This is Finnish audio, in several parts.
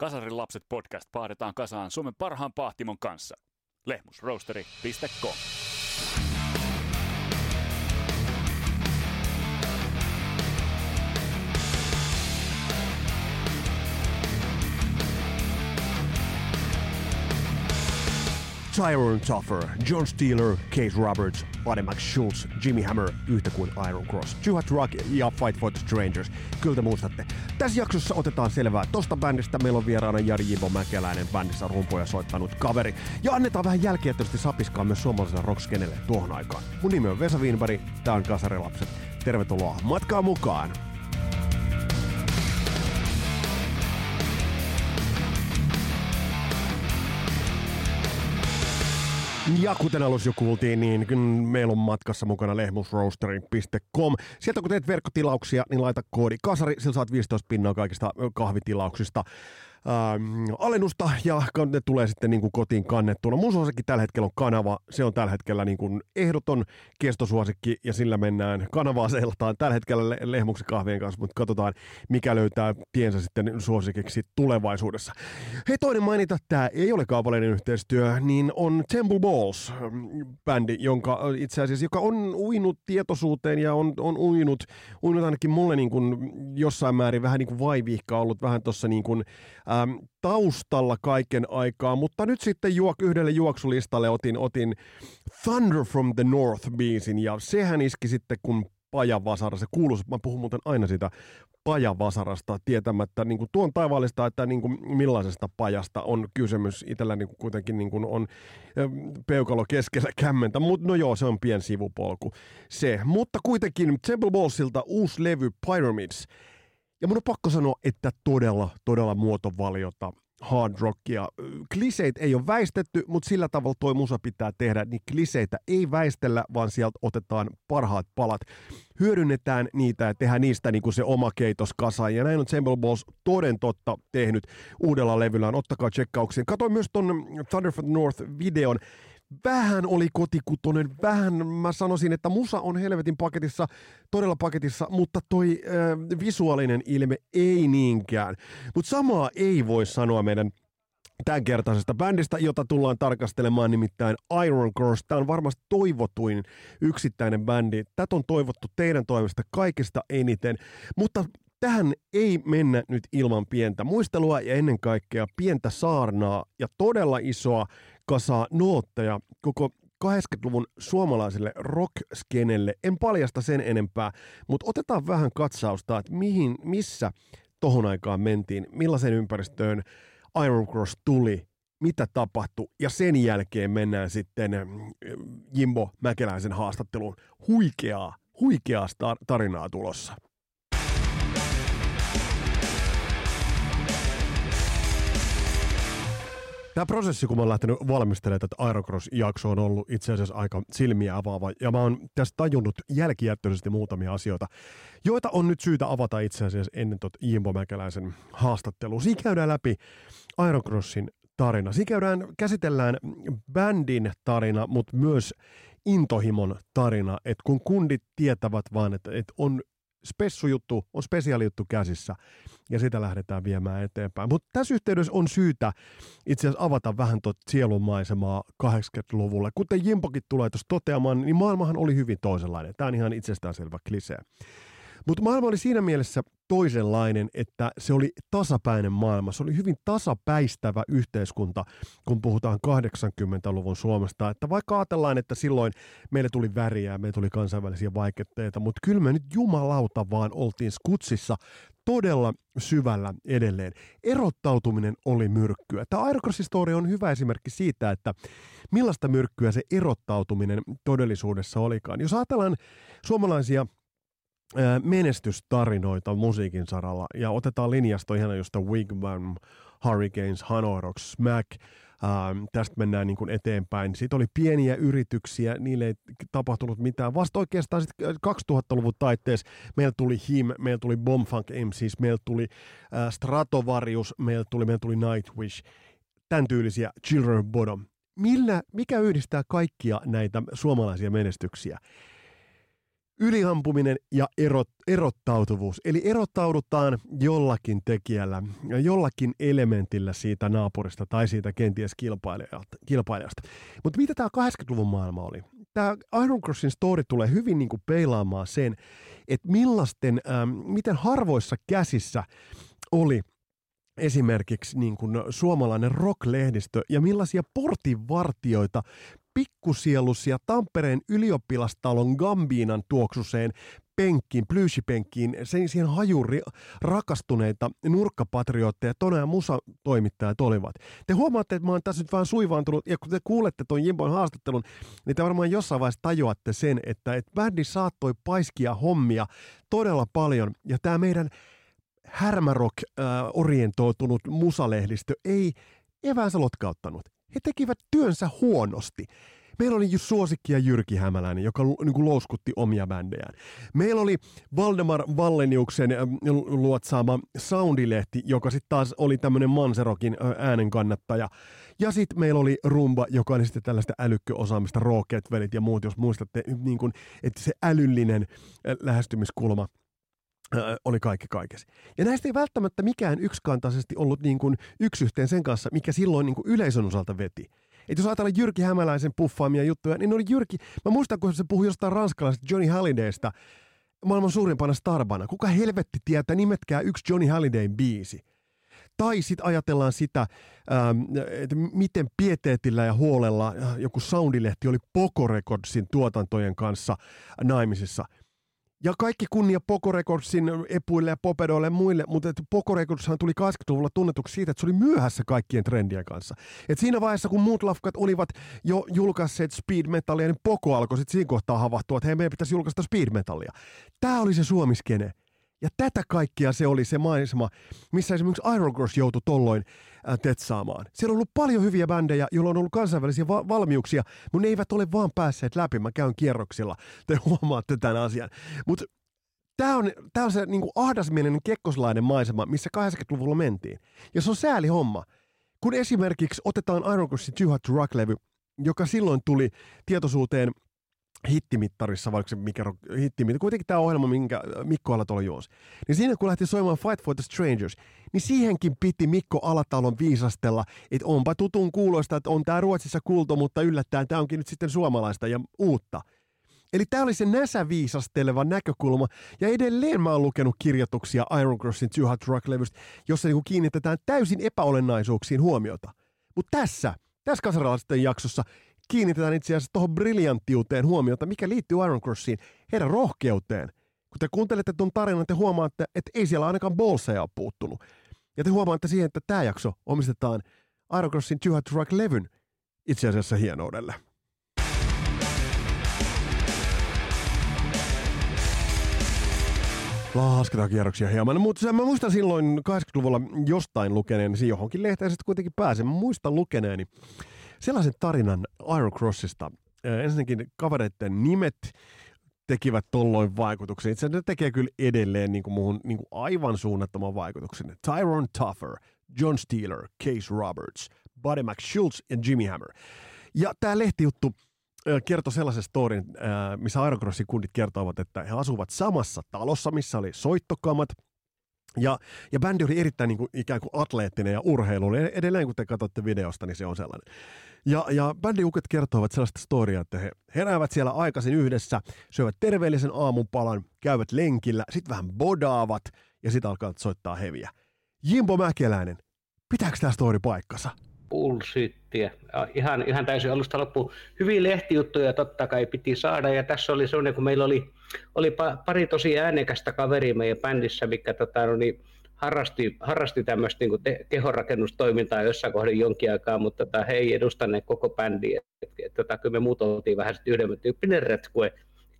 Kasarin lapset podcast paadetaan kasaan Suomen parhaan pahtimon kanssa. Lehmusroasteri.com Tyron Tuffer, John Steeler, Case Roberts, Buddy McSchultz, Jimmy Hammer, yhtä kuin Iron Cross, Juhat Rock ja Fight for the Strangers. Kyllä te muistatte. Tässä jaksossa otetaan selvää tosta bändistä. Meillä on vieraana Jari Jimbo Mäkeläinen, bändissä rumpoja soittanut kaveri. Ja annetaan vähän jälkiä tietysti sapiskaa myös suomalaiselle rockskenelle tuohon aikaan. Mun nimi on Vesa Wienberg, tää on Kasarilapset. Tervetuloa matkaan mukaan! Ja kuten alussa jo kuultiin, niin meillä on matkassa mukana lehmusroasterin.com. Sieltä kun teet verkkotilauksia, niin laita koodi kasari, sillä saat 15 pinnaa kaikista kahvitilauksista alennusta ja ne tulee sitten niin kuin kotiin kannettuna. Mun suosikki tällä hetkellä on kanava. Se on tällä hetkellä niin kuin ehdoton kestosuosikki ja sillä mennään kanavaa seiltaan tällä hetkellä lehmuksen kahvien kanssa, mutta katsotaan mikä löytää tiensä sitten suosikiksi tulevaisuudessa. Hei toinen mainita, tämä ei ole kaupallinen yhteistyö, niin on Temple Balls bändi, jonka itse asiassa, joka on uinut tietoisuuteen ja on, on uinut, uinut ainakin mulle niin kuin jossain määrin vähän niin kuin vaivihka ollut vähän tuossa niin kuin äm, taustalla kaiken aikaa, mutta nyt sitten juok, yhdelle juoksulistalle otin, otin Thunder from the North biisin ja sehän iski sitten kun Pajavasara, se kuuluu, mä puhun muuten aina siitä pajavasarasta tietämättä niin kuin tuon taivaallista, että niin kuin millaisesta pajasta on kysymys. Itsellä niin kuin kuitenkin niin kuin on peukalo keskellä kämmentä, mutta no joo, se on pien sivupolku se. Mutta kuitenkin Temple Ballsilta uusi levy Pyramids – ja mun on pakko sanoa, että todella, todella muotovaliota hard rockia. Kliseit ei ole väistetty, mutta sillä tavalla toi musa pitää tehdä, niin kliseitä ei väistellä, vaan sieltä otetaan parhaat palat. Hyödynnetään niitä ja tehdään niistä niin kuin se oma keitos kasa. Ja näin on Semble Balls toden totta tehnyt uudella levyllään. Ottakaa tsekkauksiin. Katoin myös ton Thunder for the North videon vähän oli kotikutonen, vähän mä sanoisin, että musa on helvetin paketissa, todella paketissa, mutta toi äh, visuaalinen ilme ei niinkään. Mutta samaa ei voi sanoa meidän tämänkertaisesta bändistä, jota tullaan tarkastelemaan nimittäin Iron Cross. Tämä on varmasti toivotuin yksittäinen bändi. Tätä on toivottu teidän toimesta kaikista eniten, mutta tähän ei mennä nyt ilman pientä muistelua ja ennen kaikkea pientä saarnaa ja todella isoa kasaa nootteja koko 80-luvun suomalaiselle rock-skenelle. En paljasta sen enempää, mutta otetaan vähän katsausta, että mihin, missä tohon aikaan mentiin, millaisen ympäristöön Iron Cross tuli, mitä tapahtui, ja sen jälkeen mennään sitten mm, Jimbo Mäkeläisen haastatteluun. Huikeaa, huikeaa tarinaa tulossa. Tämä prosessi, kun mä oon lähtenyt valmistelemaan tätä Aerocross-jaksoa, on ollut itse asiassa aika silmiä avaava. Ja mä oon tästä tajunnut jälkijättöisesti muutamia asioita, joita on nyt syytä avata itse asiassa ennen tot Jimbo Mäkeläisen haastattelua. Siinä käydään läpi Aerocrossin tarina. Siinä käydään, käsitellään bändin tarina, mutta myös intohimon tarina, että kun kundit tietävät vaan, että, että on spessujuttu, on spesiaalijuttu käsissä ja sitä lähdetään viemään eteenpäin. Mutta tässä yhteydessä on syytä itse asiassa avata vähän tuota sielunmaisemaa 80-luvulle. Kuten Jimpokin tulee tuossa toteamaan, niin maailmahan oli hyvin toisenlainen. Tämä on ihan itsestäänselvä klisee. Mutta maailma oli siinä mielessä toisenlainen, että se oli tasapäinen maailma. Se oli hyvin tasapäistävä yhteiskunta, kun puhutaan 80-luvun Suomesta. Että vaikka ajatellaan, että silloin meille tuli väriä meille tuli kansainvälisiä vaikutteita, mutta kyllä me nyt jumalauta vaan oltiin skutsissa todella syvällä edelleen. Erottautuminen oli myrkkyä. Tämä Aerocross-historia on hyvä esimerkki siitä, että millaista myrkkyä se erottautuminen todellisuudessa olikaan. Jos ajatellaan suomalaisia menestystarinoita musiikin saralla ja otetaan linjasta ihan josta Wigwam, Hurricanes, Hanoi Smack, Ähm, tästä mennään niin kuin eteenpäin. Sitten oli pieniä yrityksiä, niille ei tapahtunut mitään. Vasta oikeastaan sitten 2000-luvun taitteessa meillä tuli Him, meillä tuli Bombfunk MCs, meillä tuli äh, Stratovarius, meillä tuli, meillä tuli Nightwish, tämän tyylisiä Children Bottom. Millä, mikä yhdistää kaikkia näitä suomalaisia menestyksiä? Yliampuminen ja erot, erottautuvuus. Eli erottaudutaan jollakin tekijällä, jollakin elementillä siitä naapurista tai siitä kenties kilpailijasta. Mutta mitä tämä 80-luvun maailma oli? Tämä Iron Crossin story tulee hyvin niin kuin peilaamaan sen, että millaisten, ähm, miten harvoissa käsissä oli esimerkiksi niin kuin suomalainen rock-lehdistö ja millaisia portinvartioita pikkusielusia Tampereen ylioppilastalon Gambiinan tuoksuseen penkkiin, plyysipenkkiin, sen siihen hajuri rakastuneita nurkkapatriootteja, Tona ja Musa-toimittajat olivat. Te huomaatte, että mä oon tässä nyt vaan suivaantunut, ja kun te kuulette tuon Jimbon haastattelun, niin te varmaan jossain vaiheessa tajuatte sen, että, että bändi saattoi paiskia hommia todella paljon, ja tämä meidän härmärock-orientoitunut musalehdistö ei eväänsä lotkauttanut. He tekivät työnsä huonosti. Meillä oli suosikkia Jyrki Hämäläinen, joka niin kuin louskutti omia bändejään. Meillä oli Valdemar Valleniuksen luotsaama Soundilehti, joka sitten taas oli tämmöinen Manserokin äänen kannattaja. Ja sitten meillä oli Rumba, joka oli sitten tällaista älykköosaamista, Rocket-velit ja muut, jos muistatte, niin kuin, että se älyllinen lähestymiskulma – oli kaikki kaikessa. Ja näistä ei välttämättä mikään yksikantaisesti ollut niin kuin yksi yhteen sen kanssa, mikä silloin niin kuin yleisön osalta veti. Et jos ajatellaan Jyrki Hämäläisen puffaamia juttuja, niin oli Jyrki, mä muistan kun se puhui jostain ranskalaisesta Johnny Hallidaysta, maailman suurimpana starbana. Kuka helvetti tietää, nimetkää yksi Johnny Hallidayn biisi. Tai sitten ajatellaan sitä, ähm, että miten pieteetillä ja huolella joku soundilehti oli Poco Recordsin tuotantojen kanssa naimisissa – kaikki kunnia Poco Recordsin epuille ja popedoille ja muille, mutta Poco Recordshan tuli 80-luvulla tunnetuksi siitä, että se oli myöhässä kaikkien trendien kanssa. Et siinä vaiheessa, kun muut lafkat olivat jo julkaisseet speed metallia, niin Poco alkoi sitten siinä kohtaa havahtua, että hei, meidän pitäisi julkaista speed metallia. Tämä oli se suomiskene. Ja tätä kaikkia se oli se maisema, missä esimerkiksi Cross joutui tolloin äh, tetsaamaan. Siellä on ollut paljon hyviä bändejä, joilla on ollut kansainvälisiä va- valmiuksia, mutta ne eivät ole vaan päässeet läpi. Mä käyn kierroksilla, te huomaatte tämän asian. Mutta tämä on, tää on se niinku ahdasmielinen kekkoslainen maisema, missä 80-luvulla mentiin. Ja se on sääli homma. Kun esimerkiksi otetaan Iron Crossin Too Hot to Rock-levy, joka silloin tuli tietoisuuteen – hittimittarissa, vaikka se mikä hittimittari, kuitenkin tämä ohjelma, minkä Mikko Alatalo juosi. Niin siinä kun lähti soimaan Fight for the Strangers, niin siihenkin piti Mikko Alatalon viisastella, että onpa tutun kuulosta, että on tämä Ruotsissa kuultu, mutta yllättäen tämä onkin nyt sitten suomalaista ja uutta. Eli tämä oli se näsäviisasteleva näkökulma, ja edelleen mä oon lukenut kirjoituksia Iron Crossin Too Hot Rock-levystä, jossa niinku kiinnitetään täysin epäolennaisuuksiin huomiota. Mutta tässä, tässä kasaralaisten jaksossa kiinnitetään itse asiassa tuohon briljanttiuteen huomiota, mikä liittyy Iron Crossiin, heidän rohkeuteen. Kun te kuuntelette tuon tarinan, te huomaatte, että ei siellä ainakaan bolseja ole puuttunut. Ja te huomaatte siihen, että tämä jakso omistetaan Iron Crossin Too Hot Rock-levyn itse asiassa hienoudelle. Lasketaan kierroksia hieman. Mutta mä muistan silloin 80-luvulla jostain lukeneen, johonkin lehteen sitten kuitenkin pääsen. Mä muistan lukeneeni sellaisen tarinan Iron Crossista. Ensinnäkin kavereiden nimet tekivät tolloin vaikutuksen. Itse ne tekee kyllä edelleen niin kuin muuhun niin kuin aivan suunnattoman vaikutuksen. Tyrone Tuffer, John Steeler, Case Roberts, Buddy McSchultz ja Jimmy Hammer. Ja tämä lehtijuttu kertoi sellaisen storin, missä Aerocrossin kundit kertovat, että he asuvat samassa talossa, missä oli soittokamat, ja, ja bändi oli erittäin niin kuin, ikään kuin atleettinen ja urheilu. Edelleen kun te katsotte videosta, niin se on sellainen. Ja, ja bändiuket kertovat sellaista storiaa, että he heräävät siellä aikaisin yhdessä, syövät terveellisen aamupalan, käyvät lenkillä, sitten vähän bodaavat ja sitten alkaa soittaa heviä. Jimbo Mäkeläinen, pitääkö tämä story paikkansa? Bullshittiä. Ihan, ihan täysin alusta loppu. Hyviä lehtijuttuja totta kai piti saada, ja tässä oli sellainen, kun meillä oli, oli pari tosi äänekästä kaveria meidän bändissä, mikä tota, no niin, harrasti, harrasti tämmöistä niin te- kehonrakennustoimintaa jossain kohdassa jonkin aikaa, mutta tota, he ei edustaneet koko bändiä. Tota, kyllä me muut oltiin vähän yhden tyyppinen retkue.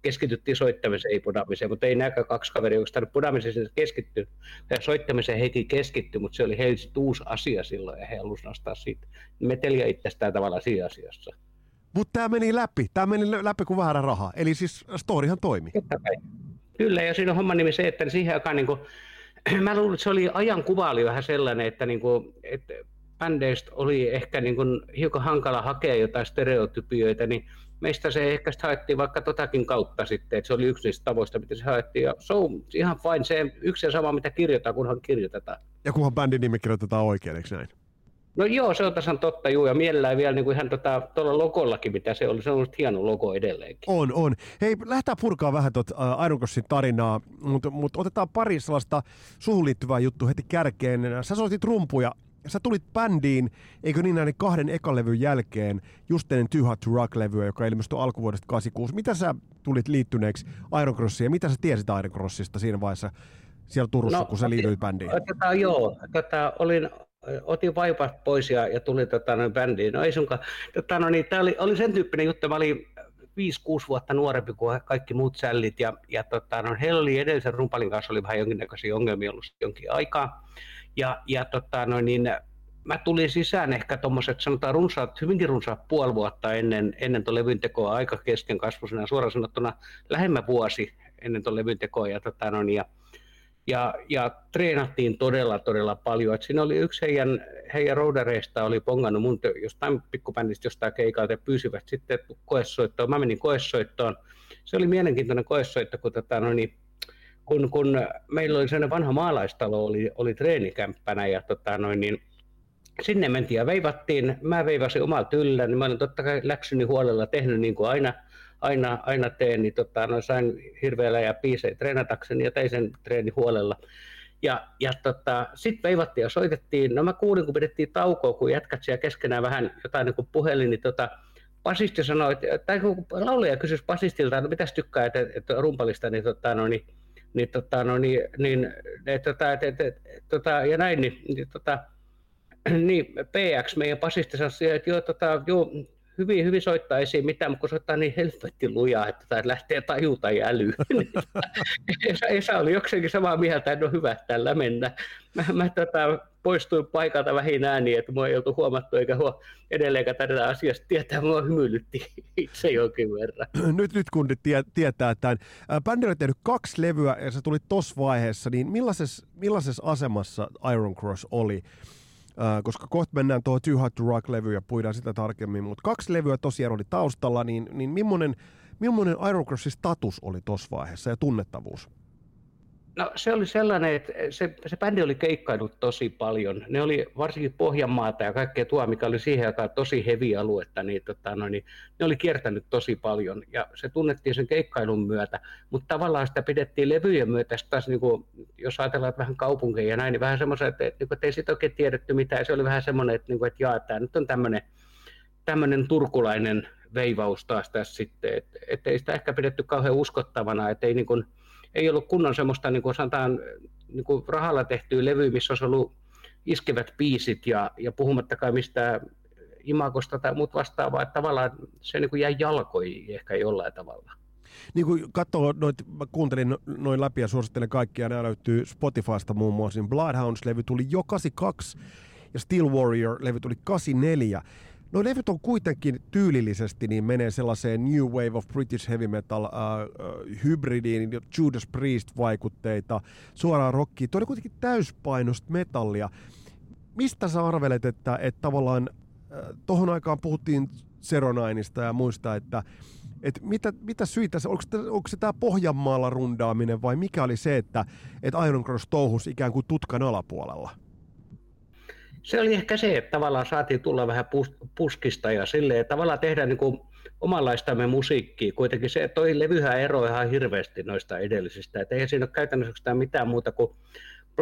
Keskityttiin soittamiseen, ei pudaamiseen, mutta ei näkään kaksi kaveria oikeastaan pudaamiseen keskittyä. Ja soittamiseen heikin keskittyi, mutta se oli heille uusi asia silloin ja he halusivat nostaa siitä meteliä itsestään tavallaan siinä asiassa. Mutta tämä meni läpi. Tämä meni läpi kuin vähän rahaa. Eli siis storihan toimi. Kyllä, ja siinä on homman nimi se, että siihen aikaan niin kuin, mä luulen, että se oli ajankuva oli vähän sellainen, että, niin kuin, että bändeistä oli ehkä niin kuin hiukan hankala hakea jotain stereotypioita, niin meistä se ehkä haettiin vaikka totakin kautta sitten, että se oli yksi niistä tavoista, mitä se haettiin. Ja se on ihan fine, se yksi ja sama, mitä kirjoitetaan, kunhan kirjoitetaan. Ja kunhan bändin nimi kirjoitetaan oikein, eikö näin? No joo, se on tasan totta, juu, ja mielellään vielä niin kuin ihan tota, tuolla logollakin, mitä se oli, se on hieno logo edelleenkin. On, on. Hei, lähdetään purkaa vähän tuota Crossin tarinaa, mutta mut otetaan pari sellaista suhun liittyvää juttua heti kärkeen. Sä soitit rumpuja, sä tulit bändiin, eikö niin näiden kahden ekalevyn jälkeen, just ennen Too Hot to Rock-levyä, joka ilmestyi alkuvuodesta 86. Mitä sä tulit liittyneeksi Iron Crossiin ja mitä sä tiesit Iron Crossista siinä vaiheessa siellä Turussa, no, kun sä liityit bändiin? Tota, joo, tota, olin otin vaipat pois ja, ja tuli tota, noin bändiin. No ei sunkaan. Tota, no, niin, tämä oli, oli sen tyyppinen juttu, mä olin 5-6 vuotta nuorempi kuin kaikki muut sällit, ja, ja tota, no, heillä oli edellisen rumpalin kanssa oli vähän jonkinnäköisiä ongelmia ollut jonkin aikaa. Ja, ja tota, no, niin, mä tulin sisään ehkä tuommoiset, sanotaan runsaat, hyvinkin runsaat puoli vuotta ennen, ennen tuon levyn tekoa aika kesken kasvusena, suoraan sanottuna lähemmä vuosi ennen tuon levyn tekoa. Ja, tota, no, niin, ja ja, ja treenattiin todella, todella paljon. Et siinä oli yksi heidän, heidän roudareista oli pongannut mun jostain pikkubändistä jostain keikalta ja pyysivät sitten koessoittoon. Mä menin koessoittoon. Se oli mielenkiintoinen koessoitto, kun, tota, no niin, kun, kun meillä oli sellainen vanha maalaistalo, oli, oli treenikämppänä ja tota, noin, niin, sinne mentiin ja veivattiin. Mä veivasin omalta tyllä, niin mä olen totta kai läksyni huolella tehnyt niin kuin aina – aina, aina teen, niin tota, no, sain hirveällä ja piisei treenatakseni ja tein sen treeni huolella. Ja, ja tota, sitten veivattiin ja soitettiin. No mä kuulin, kun pidettiin taukoa, kun jätkät siellä keskenään vähän jotain niin puhelin, niin tota, basisti sanoi, että, tai kun laulaja kysyi basistilta, no mitäs tykkää, että, että rumpalista, niin, tota, no, niin, niin, tota, no, niin, niin että, tota, että, että, että, tota, ja näin, niin, niin, tota, niin PX, meidän basisti sanoi, että joo, tota, joo, hyvin, hyvin soittaa esiin mitään, mutta kun soittaa niin helvetti lujaa, että tämä lähtee tajuta ja älyyn. Esa, Esa oli jokseenkin samaa mieltä, että on hyvä, että tällä mennä. Mä, mä tota, poistuin paikalta vähin ääniin, että mua ei oltu huomattu eikä huo edelleenkään tätä asiasta tietää, mua hymyilytti itse jonkin verran. Nyt, nyt kun tie, tietää tämän. Bändi oli tehnyt kaksi levyä ja se tuli tuossa vaiheessa, niin millaisessa, millaisessa asemassa Iron Cross oli? Koska kohta mennään tuohon Too Hot to Rock-levyyn ja puidaan sitä tarkemmin, mutta kaksi levyä tosiaan oli taustalla, niin, niin millainen, millainen Iron Crossin status oli tuossa vaiheessa ja tunnettavuus? No se oli sellainen, että se, se bändi oli keikkailut tosi paljon. Ne oli varsinkin Pohjanmaata ja kaikkea tuo, mikä oli siihen aikaan tosi hevi aluetta, niin, tota, no, niin ne oli kiertänyt tosi paljon. Ja se tunnettiin sen keikkailun myötä, mutta tavallaan sitä pidettiin levyjen myötä taas, niin kuin, jos ajatellaan että vähän kaupunkeja ja näin, niin vähän semmoisen, että, että, että ei sitten oikein tiedetty mitään. Se oli vähän semmoinen, että, että, että jaa, tämä nyt on tämmöinen, tämmöinen turkulainen veivaus taas tässä sitten, että, että ei sitä ehkä pidetty kauhean uskottavana, että ei niin kuin, ei ollut kunnon semmoista, niin kuin sanotaan, niin kuin rahalla tehtyä levy, missä olisi ollut iskevät biisit ja, ja puhumattakaan mistään imakosta tai muut vastaavaa, että tavallaan se niin kuin jäi jalkoihin ehkä jollain tavalla. Niin kuin katsoo, noit, mä kuuntelin noin läpi ja suosittelen kaikkia, nämä löytyy Spotifysta muun muassa, niin Bloodhounds-levy tuli jo 82 ja Steel Warrior-levy tuli 84. No levyt on kuitenkin tyylillisesti niin menee sellaiseen New Wave of British Heavy Metal äh, äh, hybridiin, Judas Priest-vaikutteita, suoraan rockiin. Tuo on kuitenkin täyspainosta metallia. Mistä sä arvelet, että, että tavallaan äh, tohon aikaan puhuttiin Seronainista ja muista, että et mitä, mitä syitä, onko, onko se tämä Pohjanmaalla rundaaminen vai mikä oli se, että, että Iron Cross touhus ikään kuin tutkan alapuolella? Se oli ehkä se, että tavallaan saatiin tulla vähän puskista ja silleen, että tavallaan tehdä niin kuin omanlaistamme musiikkia. Kuitenkin se toi levyhän ero ihan hirveästi noista edellisistä. Että eihän siinä ole käytännössä mitään muuta kuin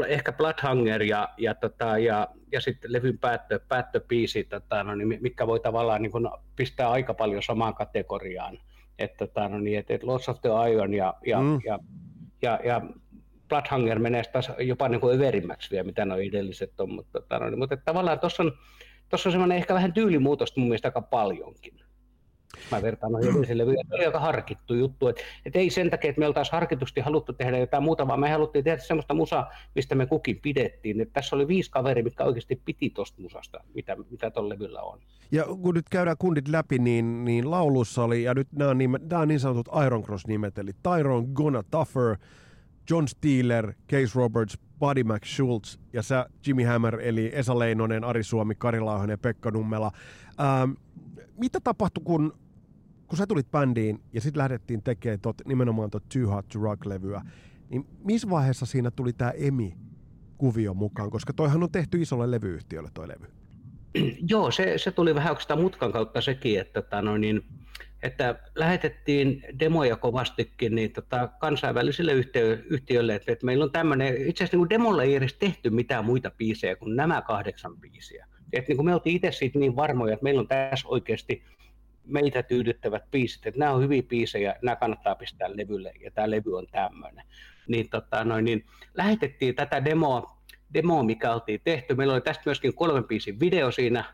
ehkä Bloodhanger ja, ja, tota, ja, ja sitten levyn päättö, päättöpiisi, tota, no, niin, mikä voi tavallaan niin pistää aika paljon samaan kategoriaan. Että tota, no, niin, et, Lots of the Iron ja, ja, mm. ja, ja, ja Bloodhanger menee taas jopa niin kuin överimmäksi vielä, mitä nuo edelliset on, mutta, tota, no, mutta tavallaan tuossa on, tuossa on semmoinen ehkä vähän tyylimuutosta mun mielestä aika paljonkin. Mä vertaan noihin edellisille oli aika harkittu juttu, että, että ei sen takia, että me oltaisiin harkitusti haluttu tehdä jotain muuta, vaan me haluttiin tehdä semmoista musaa, mistä me kukin pidettiin. Että tässä oli viisi kaveri, mitkä oikeasti piti tuosta musasta, mitä, mitä tuolla levyllä on. Ja kun nyt käydään kundit läpi, niin, niin laulussa oli, ja nyt nämä on, niin, nämä on niin sanotut Iron Cross-nimet, eli Tyrone Gonna Tougher, John Steeler, Case Roberts, Buddy McSchultz ja sä Jimmy Hammer, eli Esa Leinonen, Ari Suomi, Kari Lauhanen ja Pekka Nummela. Ähm, mitä tapahtui, kun, kun sä tulit bändiin ja sitten lähdettiin tekemään tot, nimenomaan tuota Too Hot to Rock-levyä, niin missä vaiheessa siinä tuli tämä EMI-kuvio mukaan, koska toihan on tehty isolle levyyhtiölle toi levy? Joo, se, se tuli vähän oikeastaan mutkan kautta sekin, että, tota, no, niin, että lähetettiin demoja kovastikin niin, tota, kansainvälisille yhtiö, yhtiöille, että, että meillä on tämmöinen, itse asiassa niin demolla ei edes tehty mitään muita biisejä kuin nämä kahdeksan biisiä. Et, niin kuin me oltiin itse siitä niin varmoja, että meillä on tässä oikeasti meitä tyydyttävät biisit, että nämä on hyviä biisejä, nämä kannattaa pistää levylle ja tämä levy on tämmöinen. Niin, tota, noin, niin lähetettiin tätä demoa demo, mikä oltiin tehty. Meillä oli tästä myöskin kolmen biisin video siinä,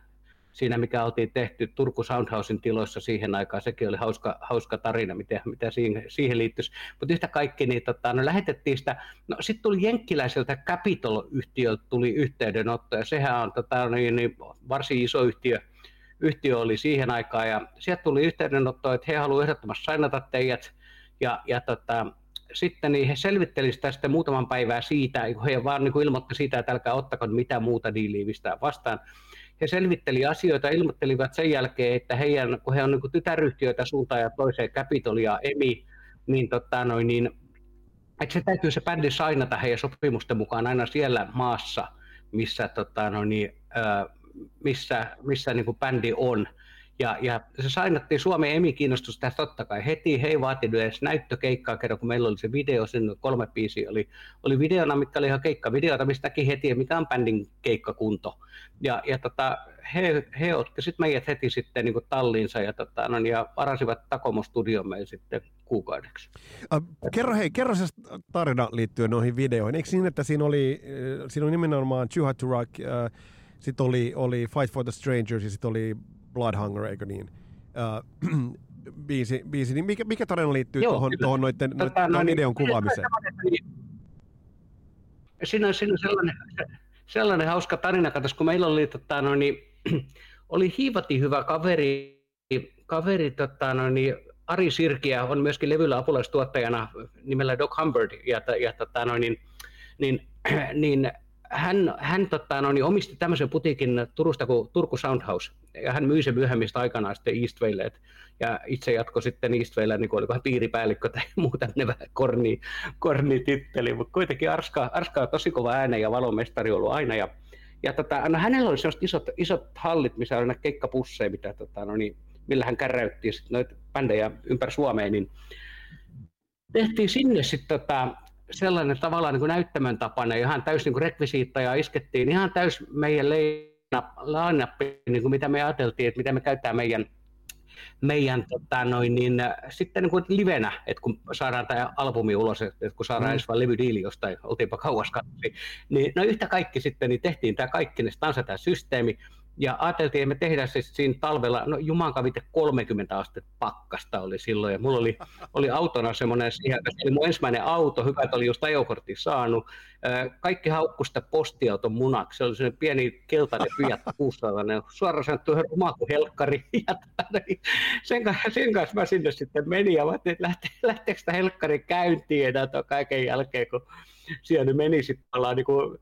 siinä mikä oltiin tehty Turku Soundhousein tiloissa siihen aikaan. Sekin oli hauska, hauska tarina, mitä, mitä siihen, siihen liittyisi. Mutta yhtä kaikki, niin tota, no, lähetettiin sitä. No, sitten tuli jenkkiläiseltä Capitol-yhtiöltä tuli yhteydenotto, ja sehän on tota, niin, niin, varsin iso yhtiö, yhtiö oli siihen aikaan, ja sieltä tuli yhteydenotto, että he haluavat ehdottomasti sainata teidät, ja, ja tota, sitten niin he selvittelivät sitä muutaman päivää siitä, kun he vaan niin ilmoitti siitä, että älkää ottako mitään muuta diiliä mistään vastaan. He selvitteli asioita, ilmoittelivat sen jälkeen, että heidän, kun he on niin tytäryhtiöitä suuntaan ja toiseen, Capitol ja EMI, niin, tota, noin, niin että se täytyy se bändi sainata heidän sopimusten mukaan aina siellä maassa, missä, tota, no niin, missä, missä niin kuin bändi on. Ja, ja se sainattiin Suomen emi kiinnostus tästä totta kai heti. He ei vaatinut edes näyttökeikkaa kerran, kun meillä oli se video, sen kolme biisiä oli, oli videona, mitkä oli ihan keikkavideota, mistä näki heti, mikä on bändin keikkakunto. Ja, ja tota, he, he otti sitten meidät heti sitten niin talliinsa ja, tota, no, ja varasivat Takomo studiomme sitten kuukaudeksi. Äh, kerro hei, kerro se tarina liittyen noihin videoihin. Eikö niin, että siinä oli, siinä oli nimenomaan Too Hot to Rock, äh, sitten oli, oli Fight for the Strangers ja sitten oli Blood Hunger, eikö niin? Uh, biisi, biisi, niin mikä, mikä tarina liittyy Joo, tuohon, tuohon noiden, tota, noiden, no, videon niin, kuvaamiseen? Siinä on, siinä on sellainen, sellainen hauska tarina, katos, kun meillä oli, tota, no, niin, oli hiivati hyvä kaveri, kaveri tota, no, niin, Ari Sirkiä on myöskin levyllä apulaistuottajana nimellä Doc Humbert, ja, ja tota, no, niin, niin, niin hän, hän tota, no, niin omisti tämmöisen putiikin Turusta kuin Turku Soundhouse, ja hän myi sen myöhemmistä aikanaan sitten Eastwaylle, ja itse jatko sitten Eastwaylle, niin olikohan piiripäällikkö tai muu tämmöinen vähän korni, korni titteli, mutta kuitenkin Arska, Arska on tosi kova äänen ja valomestari ollut aina, ja, ja tota, no, hänellä oli sellaiset isot, isot hallit, missä oli näitä keikkapusseja, mitä, tota, no, niin, millä hän kärräytti noita bändejä ympäri Suomea, niin tehtiin sinne sitten tota, sellainen tavallaan niin kuin näyttämön tapainen, ihan täys niin rekvisiitta ja iskettiin ihan täys meidän lainappi, niin kuin mitä me ajateltiin, että mitä me käytetään meidän meidän tota, noin, niin, sitten niin kuin livenä, että kun saadaan tämä albumi ulos, että kun saadaan mm. edes vain levydiili jostain, oltiinpa kauas katsomaan, niin no yhtä kaikki sitten, niin tehtiin tämä kaikki, niin tämä systeemi, ja ajateltiin, että me tehdään se siinä talvella, no jumankavite 30 astetta pakkasta oli silloin, ja mulla oli, oli autona semmoinen, se oli mun ensimmäinen auto, hyvä, että oli just ajokortti saanut, kaikki haukkusta postiauton munaksi, se oli semmoinen pieni keltainen Fiat 600, suoraan sanottu ruma kuin helkkari, ja sen, kanssa, sen kanssa mä sinne sitten menin, ja mä ajattelin, että lähtee, lähteekö sitä helkkari käyntiin enää kaiken jälkeen, kun siellä meni sitten niin kuin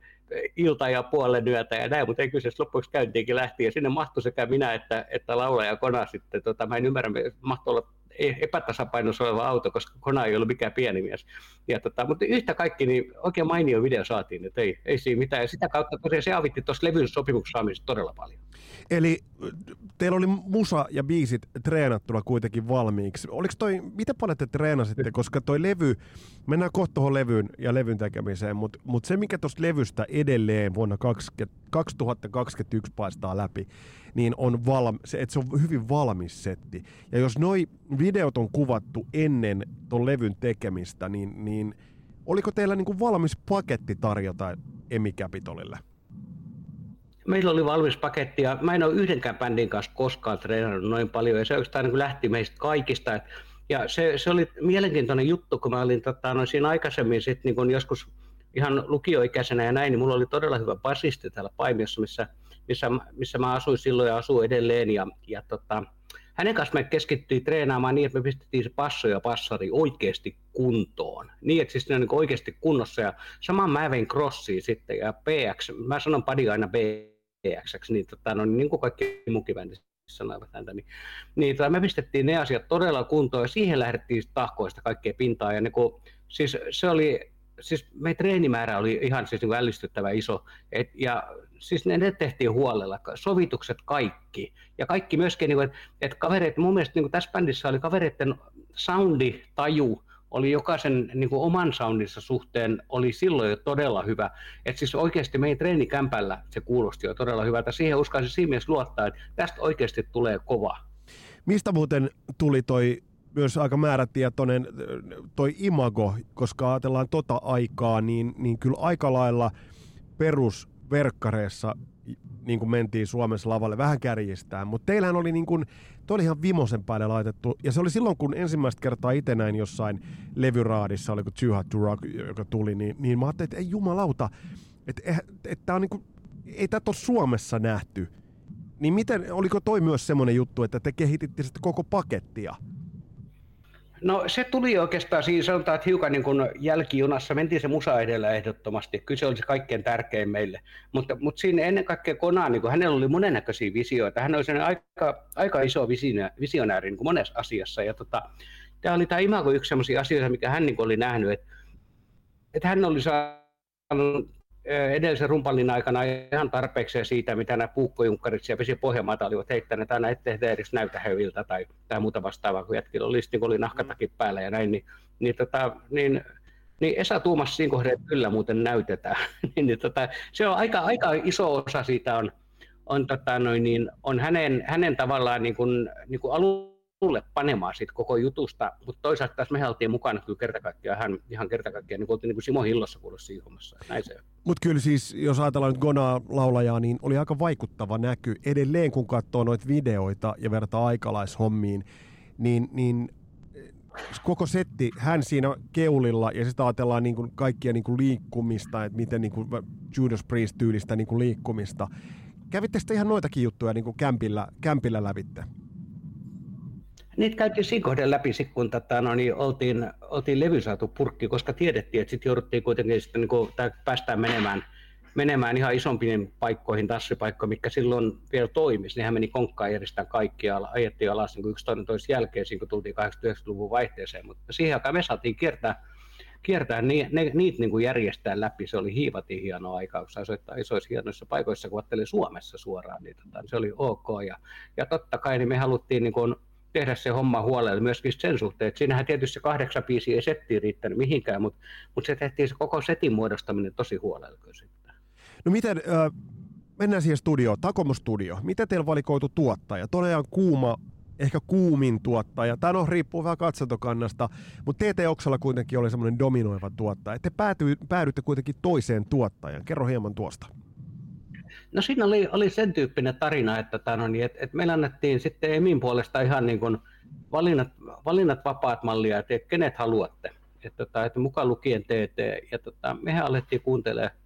ilta ja puolen yötä ja näin, mutta ei kyseessä lopuksi käyntiinkin lähti ja sinne mahtui sekä minä että, että laulaja ja Kona sitten, tota, mä en ymmärrä, mahtui olla epätasapainossa oleva auto, koska Kona ei ollut mikään pieni mies. Ja tota, mutta yhtä kaikki, niin oikein mainio video saatiin, että ei, ei siinä mitään. Ja sitä kautta tosiaan se avitti tuossa levyn sopimuksen saamisesta todella paljon. Eli teillä oli musa ja biisit treenattuna kuitenkin valmiiksi. Oliko toi, miten paljon te treenasitte, koska toi levy, mennään kohta tuohon levyyn ja levyn tekemiseen, mutta mut se mikä tuosta levystä edelleen vuonna 20, 2021 paistaa läpi, niin on valmi, se, että se on hyvin valmis setti. Ja jos noi videot on kuvattu ennen ton levyn tekemistä, niin, niin oliko teillä niinku valmis paketti tarjota Emi Capitolille? Meillä oli valmis paketti ja mä en ole yhdenkään bändin kanssa koskaan treenannut noin paljon ja se oikeastaan niin lähti meistä kaikista. Ja se, se oli mielenkiintoinen juttu, kun mä olin tota, no, siinä aikaisemmin sit, niin joskus ihan lukioikäisenä ja näin, niin mulla oli todella hyvä basisti täällä Paimiossa, missä, missä, missä mä asuin silloin ja asuin edelleen. Ja, ja tota, hänen kanssa me keskittyi treenaamaan niin, että me pistettiin se passo ja passari oikeasti kuntoon. Niin, että siis ne on niin oikeasti kunnossa. Ja saman mä vein crossiin sitten ja PX, mä sanon padi aina PX, niin, tota, no, niin kuin kaikki muukin sanoivat häntä, niin, niin tota, me pistettiin ne asiat todella kuntoon ja siihen lähdettiin tahkoista kaikkea pintaa. Ja niin kuin, siis se oli, siis meidän treenimäärä oli ihan siis niin ällistyttävä iso. Et, ja siis ne, ne tehtiin huolella, sovitukset kaikki. Ja kaikki myöskin, niin että, että kavereet, mun mielestä niin tässä bändissä oli kavereiden soundi, taju, oli jokaisen niin kuin oman soundissa suhteen oli silloin jo todella hyvä. Et siis oikeasti meidän treenikämpällä se kuulosti jo todella hyvältä. Siihen uskaisin siinä mielessä luottaa, että tästä oikeasti tulee kova. Mistä muuten tuli toi myös aika määrätietoinen toi imago, koska ajatellaan tota aikaa, niin, niin kyllä aika lailla perusverkkareissa niin kuin mentiin Suomessa lavalle, vähän kärjistään, mutta teillähän oli niin kuin, toi oli ihan vimosen päälle laitettu, ja se oli silloin, kun ensimmäistä kertaa itse näin jossain levyraadissa, oliko Too Hot to Rock, joka tuli, niin, niin mä ajattelin, että ei jumalauta, että, että, että on niin kuin, ei tätä ole Suomessa nähty. Niin miten, oliko toi myös semmoinen juttu, että te kehititte sitten koko pakettia? No se tuli oikeastaan siinä sanotaan, että hiukan niin kuin jälkijunassa mentiin se musa edellä ehdottomasti. Kyllä se oli se kaikkein tärkein meille. Mutta, mutta siinä ennen kaikkea Konaan, niin hänellä oli monennäköisiä visioita. Hän oli aika, aika iso visionääri niin kuin monessa asiassa. Ja tota, tämä oli tämä Imago yksi sellaisia asioita, mikä hän niin oli nähnyt, että, että hän oli saanut edellisen rumpallin aikana ihan tarpeeksi siitä, mitä nämä puukkojunkkarit siellä vesi Pohjanmaata olivat heittäneet aina, ettei he edes näytä heviltä tai, tai muuta vastaavaa, kun jätkillä oli, niin oli nahkatakin mm. päällä ja näin, niin, niin, tota, niin niin Esa tuumassa siinä kohdassa, että kyllä muuten näytetään. niin, niin, tota, se on aika, aika iso osa siitä on, on, tota, noin, niin, on hänen, hänen tavallaan niin kuin, niin kuin alun mulle panemaan siitä koko jutusta, mutta toisaalta taas me oltiin mukana kyllä kerta kaikkiaan, hän ihan kerta kaikkiaan, niin kuin oltiin niin Simo Hillossa kuulla siinä hommassa, Mutta kyllä siis, jos ajatellaan nyt Gonaa laulajaa, niin oli aika vaikuttava näky. Edelleen kun katsoo noita videoita ja vertaa aikalaishommiin, niin, niin koko setti, hän siinä keulilla ja sitten ajatellaan niin kuin kaikkia niin kuin liikkumista, että miten niin kuin Judas Priest-tyylistä niin kuin liikkumista. Kävitte sitten ihan noitakin juttuja niin kuin kämpillä, kämpillä lävitte? Niitä käytiin siinä kohden läpi, kun tota, no, niin oltiin, oltiin levy saatu purkki, koska tiedettiin, että sitten jouduttiin kuitenkin sitten, niin kuin, tai päästään menemään, menemään ihan isompiin paikkoihin, tassipaikkoihin, mikä silloin vielä toimisi. Nehän meni konkkaan järjestään kaikkia, ajettiin alas niin yksi toinen toisen jälkeen, kun tultiin 80-90-luvun vaihteeseen, mutta siihen aikaan me saatiin kiertää, kiertää ni, ne, niitä niin kuin järjestää läpi. Se oli hiivatin hieno aika, kun sai soittaa isoissa hienoissa paikoissa, kun Suomessa suoraan, niin tota, se oli ok. Ja, ja totta kai niin me haluttiin niin kuin, tehdä se homma huolella myöskin sen suhteen, että siinähän tietysti se kahdeksan biisiä ei settiin riittänyt mihinkään, mutta, mutta se tehtiin se koko setin muodostaminen tosi huolella sitten. No miten, äh, mennään siihen studioon, Takomo Studio. Miten teillä valikoitu tuottaja? Todella kuuma, ehkä kuumin tuottaja. Tämä on riippuu vähän katsantokannasta, mutta TT Oksalla kuitenkin oli semmoinen dominoiva tuottaja. Te pääty, päädytte kuitenkin toiseen tuottajan. Kerro hieman tuosta. No siinä oli, oli sen tyyppinen tarina, että, no niin, että, että meillä annettiin sitten Emin puolesta ihan niin kuin valinnat, valinnat vapaat mallia, että kenet haluatte. Että, tota, että mukaan lukien TT. Ja tota, mehän alettiin kuuntelemaan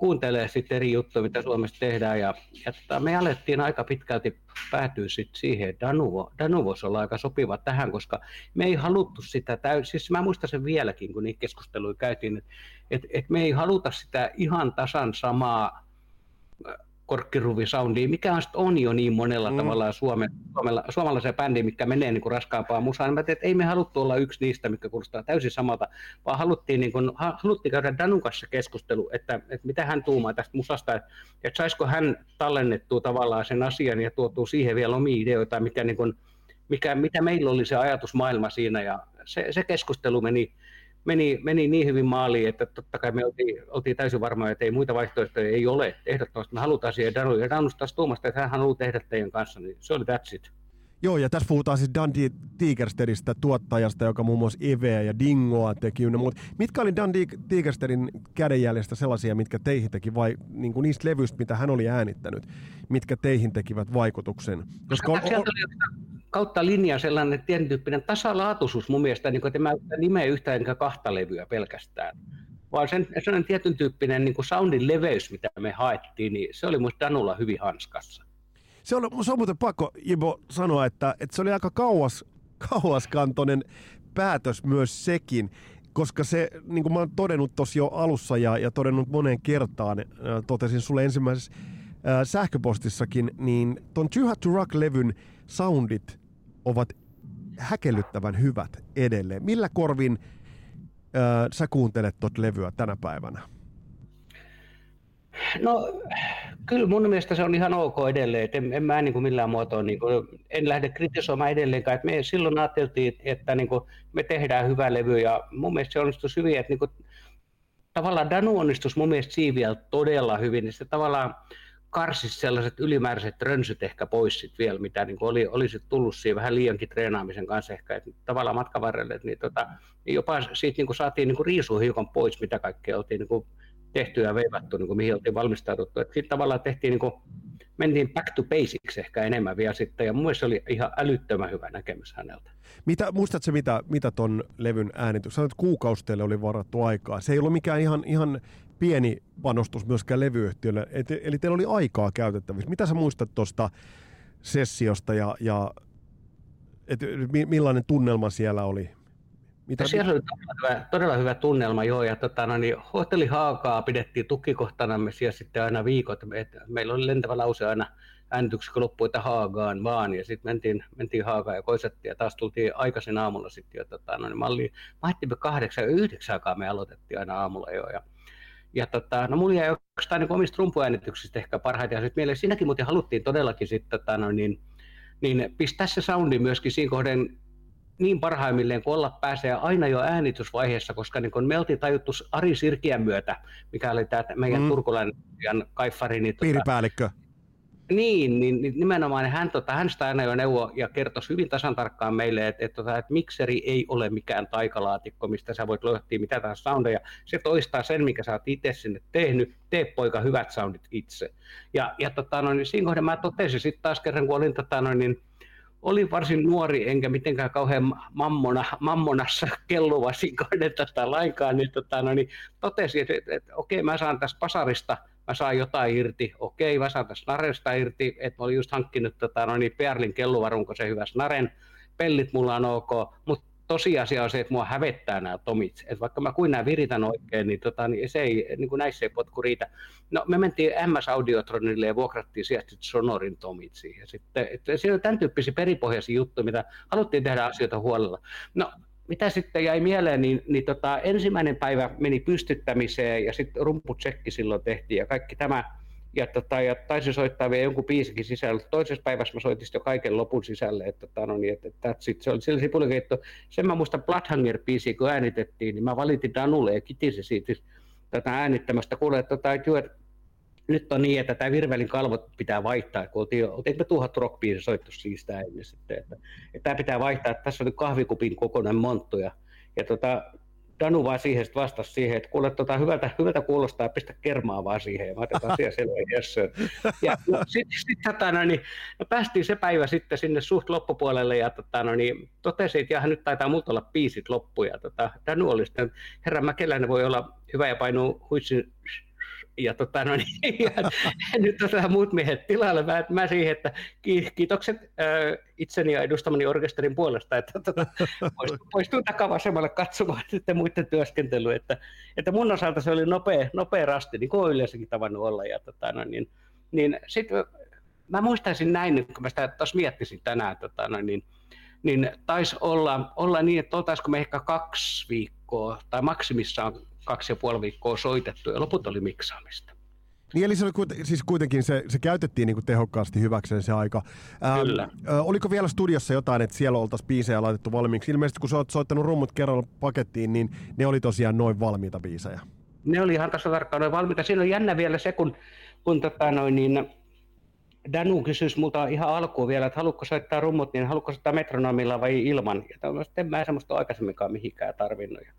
kuuntelee sitten eri juttuja, mitä Suomessa tehdään. Ja, ja tota, me alettiin aika pitkälti päätyä sit siihen, että Danuvo, Danuvo voisi olla aika sopiva tähän, koska me ei haluttu sitä täysin, siis mä muistan sen vieläkin, kun niitä keskusteluja käytiin, että et, et me ei haluta sitä ihan tasan samaa korkkiruvisoundia, mikä on, on jo niin monella mm. tavalla Suomen, suomella, suomalaisen bändi, mikä menee niin kuin raskaampaan musaan. Mä tein, että ei me haluttu olla yksi niistä, mikä kuulostaa täysin samalta, vaan haluttiin, niin kuin, haluttiin käydä Danun kanssa keskustelu, että, että mitä hän tuumaa tästä musasta, että, että saisiko hän tallennettua tavallaan sen asian ja tuotua siihen vielä omia ideoita, mikä, niin kuin, mikä, mitä meillä oli se ajatusmaailma siinä ja se, se keskustelu meni, meni, meni niin hyvin maaliin, että totta kai me oltiin, oltiin täysin varmoja, että ei muita vaihtoehtoja ei ole. Ehdottomasti me halutaan siihen Danu. Ja Danusta taas Tuomasta, että hän haluaa tehdä teidän kanssa, niin se oli that's it. Joo, ja tässä puhutaan siis Dan Tigerstedistä, tuottajasta, joka muun muassa Eveä ja Dingoa teki mutta mitkä oli Dan Tigerstedin kädenjäljestä sellaisia, mitkä teihin teki, vai niin kuin niistä levyistä, mitä hän oli äänittänyt, mitkä teihin tekivät vaikutuksen? Koska on, on kautta linjan sellainen tietyn tyyppinen tasalaatuisuus mun mielestä, niin kuin, että mä nimeä yhtä enkä kahta levyä pelkästään, vaan sen, sellainen tietyn tyyppinen niin kuin soundin leveys, mitä me haettiin, niin se oli muista Danulla hyvin hanskassa. Se on, se on muuten pakko, Ibo, sanoa, että, että se oli aika kauas, kauaskantoinen päätös myös sekin, koska se, niin kuin mä oon todennut tuossa jo alussa ja, ja todennut moneen kertaan, äh, totesin sulle ensimmäisessä äh, sähköpostissakin, niin ton Too Hot to Rock-levyn soundit ovat häkellyttävän hyvät edelleen. Millä korvin äh, sä kuuntelet tuot levyä tänä päivänä? No kyllä mun mielestä se on ihan ok edelleen, että en, en mä niin kuin millään muotoa, niin kuin, en lähde kritisoimaan edelleenkaan, että me silloin ajateltiin, että niin kuin, me tehdään hyvä levy ja mun mielestä se onnistui hyvin, että niin kuin, tavallaan Danu onnistui mun mielestä Siiviä todella hyvin, niin se tavallaan karsisi sellaiset ylimääräiset rönsyt ehkä pois sit vielä, mitä niin oli, olisi tullut siihen vähän liiankin treenaamisen kanssa ehkä, että tavallaan matkan varrelle, niin, tota, niin jopa siitä niin saatiin niin riisua hiukan pois, mitä kaikkea oltiin niin kuin tehty ja veivattu, niin kuin mihin oltiin valmistauduttu. Sitten tavallaan tehtiin, niin kuin, mentiin back to basics ehkä enemmän vielä sitten, ja mun se oli ihan älyttömän hyvä näkemys häneltä. Mitä, muistatko mitä, mitä ton levyn äänitys? Sanoit, että kuukausi oli varattu aikaa. Se ei ollut mikään ihan, ihan pieni panostus myöskään levyyhtiölle, eli teillä oli aikaa käytettävissä. Mitä sä muistat tuosta sessiosta ja, ja et, millainen tunnelma siellä oli? Mitä... Siellä oli todella hyvä, todella hyvä tunnelma, joo, ja tota, no, niin, hotelli Haakaa pidettiin tukikohtanamme siellä sitten aina viikot. Et, meillä oli lentävä lause aina äänityksen, kun loppui, että Haagaan vaan, ja sitten mentiin, mentiin Haagaan ja koisettiin, ja taas tultiin aikaisin aamulla sitten jo, tota, no, niin malli, maittimme kahdeksan ja yhdeksän aikaa me aloitettiin aina aamulla jo, ja ja tota, no mulla jäi oikeastaan niin omista rumpuäänityksistä ehkä parhaiten, ja sitten meille siinäkin muuten haluttiin todellakin sitten, tota, no, niin, niin pistää se soundi myöskin siinä kohden niin parhaimmilleen kuin olla pääsee aina jo äänitysvaiheessa, koska niin kun me oltiin tajuttu Ari Sirkiän myötä, mikä oli tämä meidän mm. turkulainen kaiffari. Niin, tota Piiripäällikkö. Niin, niin, niin nimenomaan hän, tota, hän sitä aina jo neuvo ja kertoi hyvin tasan tarkkaan meille, että, että, tota, että mikseri ei ole mikään taikalaatikko, mistä sä voit lohtia mitä tahansa soundeja. Se toistaa sen, mikä sä oot itse sinne tehnyt. Tee poika hyvät soundit itse. Ja, ja tota, no, niin siinä kohdassa mä totesin sitten taas kerran, kun olin tota, no, niin, olin varsin nuori, enkä mitenkään kauhean mammona, mammonassa kelluva sinkoinen tätä lainkaan, niin, tota, no, niin totesin, että, että, että okei, mä saan tästä pasarista, mä saan jotain irti, okei, mä saan tästä naresta irti, että mä olin just hankkinut tota, no, niin Perlin kelluvarun, kun se hyvä naren, pellit mulla on ok, mutta tosiasia on se, että mua hävettää nämä tomit. Et vaikka mä kuin nämä viritän oikein, niin, tota, niin se ei, niin kuin näissä ei potku riitä. No me mentiin MS Audiotronille ja vuokrattiin sieltä Sonorin tomit siihen. Sitten, että siinä on tämän tyyppisiä peripohjaisia juttuja, mitä haluttiin tehdä asioita huolella. No mitä sitten jäi mieleen, niin, niin tota, ensimmäinen päivä meni pystyttämiseen ja sitten rumputsekki silloin tehtiin ja kaikki tämä ja, tota, ja taisin soittaa vielä jonkun biisikin sisällä. Toisessa päivässä mä soitin jo kaiken lopun sisälle, että, tota, no niin, että that's it. se oli sillä sipulikeitto. Sen mä muistan Bloodhanger-biisiä, kun äänitettiin, niin mä valitin Danulle ja kitisi siitä tätä äänittämästä. Kuule, että, tota, että, että nyt on niin, että tämä Virvelin kalvot pitää vaihtaa, kun oltiin, oltiin me tuhat rock soittu siis sitä ennen sitten, että, että, tämä pitää vaihtaa, että tässä on nyt kahvikupin kokoinen monttu ja, ja tota, Danu vaan siihen vastasi siihen, että kuule, tota, hyvältä, hyvältä kuulostaa, pistä kermaa vaan siihen, ja mä otetaan asia selvä, Ja no, sitten sit, tota, no, niin, päästiin se päivä sitten sinne suht loppupuolelle, ja tota, no, niin, totesin, että nyt taitaa multa olla biisit loppu, ja tota, Danu oli sitten, herra Mäkeläinen voi olla hyvä ja painuu huitsin ja, tota, no niin, ja nyt tota, muut miehet tilalle. Mä, mä siihen, että kiitokset äh, itseni ja edustamani orkesterin puolesta, että tota, poistun, poistun takavasemmalle katsomaan sitten muiden työskentelyä. Että, että mun osalta se oli nopea, nopea rasti, niin kuin yleensäkin tavannut olla. Ja, tota, no, niin, niin sit, mä muistaisin näin, kun mä sitä tuossa miettisin tänään, tota, no, niin, niin taisi olla, olla niin, että oltaisiko me ehkä kaksi viikkoa tai maksimissaan kaksi ja puoli viikkoa soitettu ja loput oli miksaamista. Niin eli se oli kuiten, siis kuitenkin se, se käytettiin niin kuin tehokkaasti hyväkseen se aika. Ää, Kyllä. Ää, oliko vielä studiossa jotain, että siellä oltaisiin biisejä laitettu valmiiksi? Ilmeisesti kun sä oot soittanut rummut kerralla pakettiin, niin ne oli tosiaan noin valmiita biisejä. Ne oli ihan tässä tarkkaan noin valmiita. Siinä on jännä vielä se, kun, kun tota noin, niin Danu kysyisi multa ihan alkuun vielä, että haluatko soittaa rummut, niin haluatko soittaa metronomilla vai ilman. Ja en mä semmoista aikaisemminkaan mihinkään tarvinnut. Ja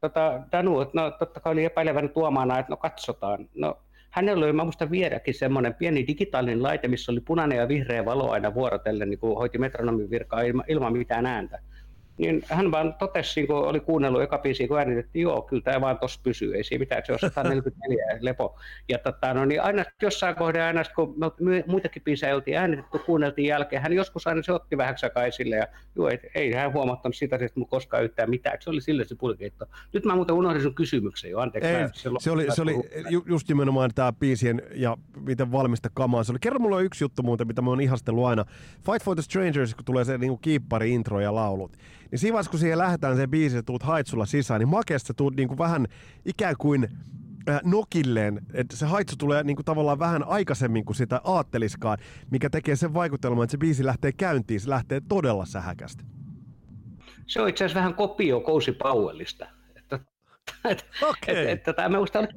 tota, Danu, no totta kai oli epäilevän tuomana, että no katsotaan. No hänellä oli, mä muistan viedäkin semmoinen pieni digitaalinen laite, missä oli punainen ja vihreä valo aina vuorotellen, niin kuin hoiti metronomin virkaa ilma, ilman mitään ääntä. Niin hän vaan totesi, kun oli kuunnellut eka biisi, kun äänitettiin, joo, kyllä tämä vaan tuossa pysyy, ei siinä mitään, se on 144 lepo. Ja tota, no, niin aina jossain kohden, aina kun me muitakin biisejä oltiin äänitetty, kuunneltiin jälkeen, hän joskus aina se otti vähän sakaisille, ja joo, ei, ei hän huomattanut sitä, että mun koskaan yhtään mitään, se oli sille se pulkeitto. Nyt mä muuten unohdin sun kysymyksen jo, anteeksi. Ei, se, se, oli, se oli ju, just nimenomaan tämä biisien ja miten valmista kamaa se oli. Kerro mulle yksi juttu muuten, mitä mä oon ihastellut aina. Fight for the Strangers, kun tulee se niinku kiippari intro ja laulut niin siinä vaiheessa, kun siihen lähdetään se biisi, tuut haitsulla sisään, niin makeasta tuut niin kuin vähän ikään kuin äh, nokilleen, että se haitsu tulee niin kuin tavallaan vähän aikaisemmin kuin sitä aatteliskaan, mikä tekee sen vaikutelman, että se biisi lähtee käyntiin, se lähtee todella sähäkästä. Se on itse asiassa vähän kopio Kousi Powellista että okay. et, et, tota, mä muistan, että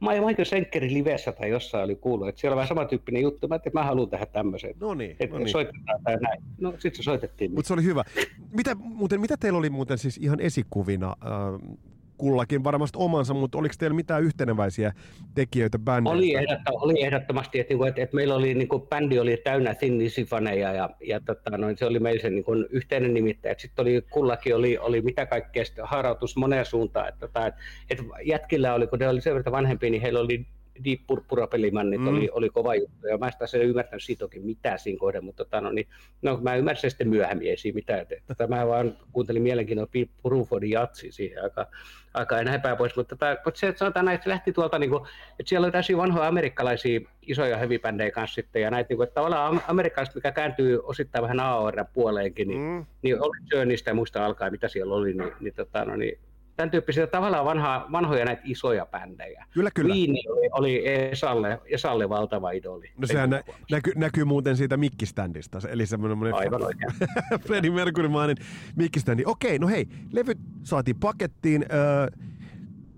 Michael Senkerin livessä tai jossain oli kuullut, että siellä on vähän samantyyppinen juttu, mä että mä haluan tehdä tämmöisen. No niin, että no niin. soitetaan tai näin. No sitten se soitettiin. Mutta se oli hyvä. Mitä, muuten, mitä teillä oli muuten siis ihan esikuvina äh, kullakin varmasti omansa, mutta oliko teillä mitään yhteneväisiä tekijöitä bändeistä? Oli, ehdotta, oli ehdottomasti, että, että, että meillä oli, niin kuin, bändi oli täynnä Thin faneja ja, ja tota, noin, se oli meillä se niin kuin, yhteinen nimittäjä. Sitten oli, kullakin oli, oli mitä kaikkea harautus moneen suuntaan. Että, että, että jätkillä oli, kun ne oli sen verran vanhempia, niin heillä oli Deep Purpura-pelimannit mm. oli, oli kova juttu, ja mä en ymmärtänyt siitä oikein mitään siinä kohden, mutta tota, no, niin, no, mä ymmärsin sitten myöhemmin, ei siinä mitään. Että, että mä vaan kuuntelin mielenkiinnolla Purufordin jatsi siihen aika, aika enää päin pois, mutta, tota, mutta se, että sanotaan näin, että se lähti tuolta, niin kuin, että siellä oli täysin vanhoja amerikkalaisia isoja heavy kanssa sitten, ja näitä, niin kuin, että tavallaan amerikkalaiset, mikä kääntyy osittain vähän AOR puoleenkin, niin, mm. niin oli Journeystä ja muista alkaa, mitä siellä oli, niin, niin, tota, no, niin tämän tyyppisiä tavallaan vanha, vanhoja näitä isoja bändejä. Kyllä, kyllä. Viini oli, oli Esalle, Esalle valtava idoli. No sehän nä, näky, näkyy muuten siitä mikkiständistä, eli semmoinen Aivan oikein. Freddie Mercury-mainen mikkiständi. Okei, no hei, levyt saatiin pakettiin. Öö,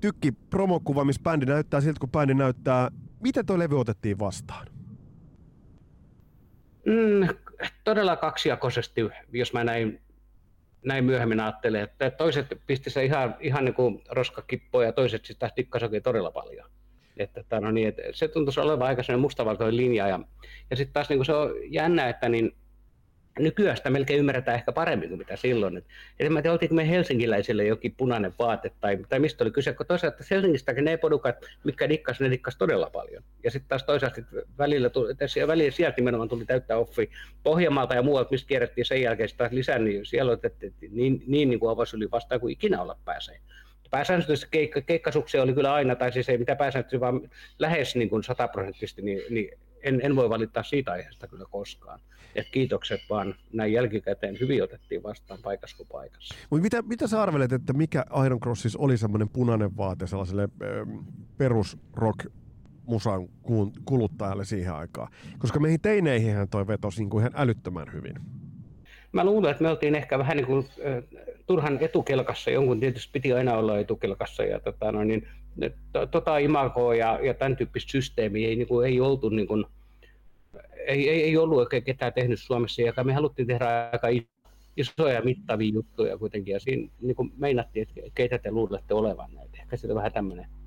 tykki promokuva, missä bändi näyttää siltä, kun bändi näyttää. Miten tuo levy otettiin vastaan? Mm, todella kaksijakoisesti, jos mä näin näin myöhemmin ajattelee, että toiset pisti se ihan, ihan niin kuin roskakippoja ja toiset sitten taas dikkasi todella paljon. Että, että, no niin, että se tuntuisi olevan aika mustavalkoinen linja. Ja, ja sitten taas niin kuin se on jännä, että niin, nykyään sitä melkein ymmärretään ehkä paremmin kuin mitä silloin. Et, en tiedä, oltiinko me helsinkiläisille jokin punainen vaate tai, tai mistä oli kyse, kun toisaalta Helsingistäkin ne podukat, mitkä dikkas, ne dikkas todella paljon. Ja sitten taas toisaalta välillä, tuli, välillä sieltä nimenomaan tuli täyttää offi Pohjanmaalta ja muualta, mistä kierrettiin sen jälkeen taas lisää, niin siellä otettiin niin, niin, niin kuin avasi yli vastaan kuin ikinä olla pääsee. Pääsääntöisesti keikka, keikkasuksia oli kyllä aina, tai siis ei mitään pääsääntöisesti, vaan lähes niin kuin sataprosenttisesti, niin, niin en, en voi valittaa siitä aiheesta kyllä koskaan. Et kiitokset vaan näin jälkikäteen hyvin otettiin vastaan paikassa kuin paikassa. Mut mitä, mitä sä arvelet, että mikä Iron Crossissa oli semmoinen punainen vaate sellaiselle ähm, perusrock musan kuluttajalle siihen aikaan? Koska meihin teineihin toi vetosi niin kuin ihan älyttömän hyvin. Mä luulen, että me oltiin ehkä vähän niin kuin, äh, turhan etukelkassa, jonkun tietysti piti aina olla etukelkassa, ja tota, no, niin, to, tota imagoa ja, ja tämän tyyppistä systeemiä ei, niin kuin, ei oltu niin kuin, ei, ei, ei ollut oikein ketään tehnyt Suomessa, ja me haluttiin tehdä aika isoja mittavia juttuja kuitenkin, ja siinä niin kuin meinattiin, että keitä te luulette olevan näitä. Ehkä se on vähän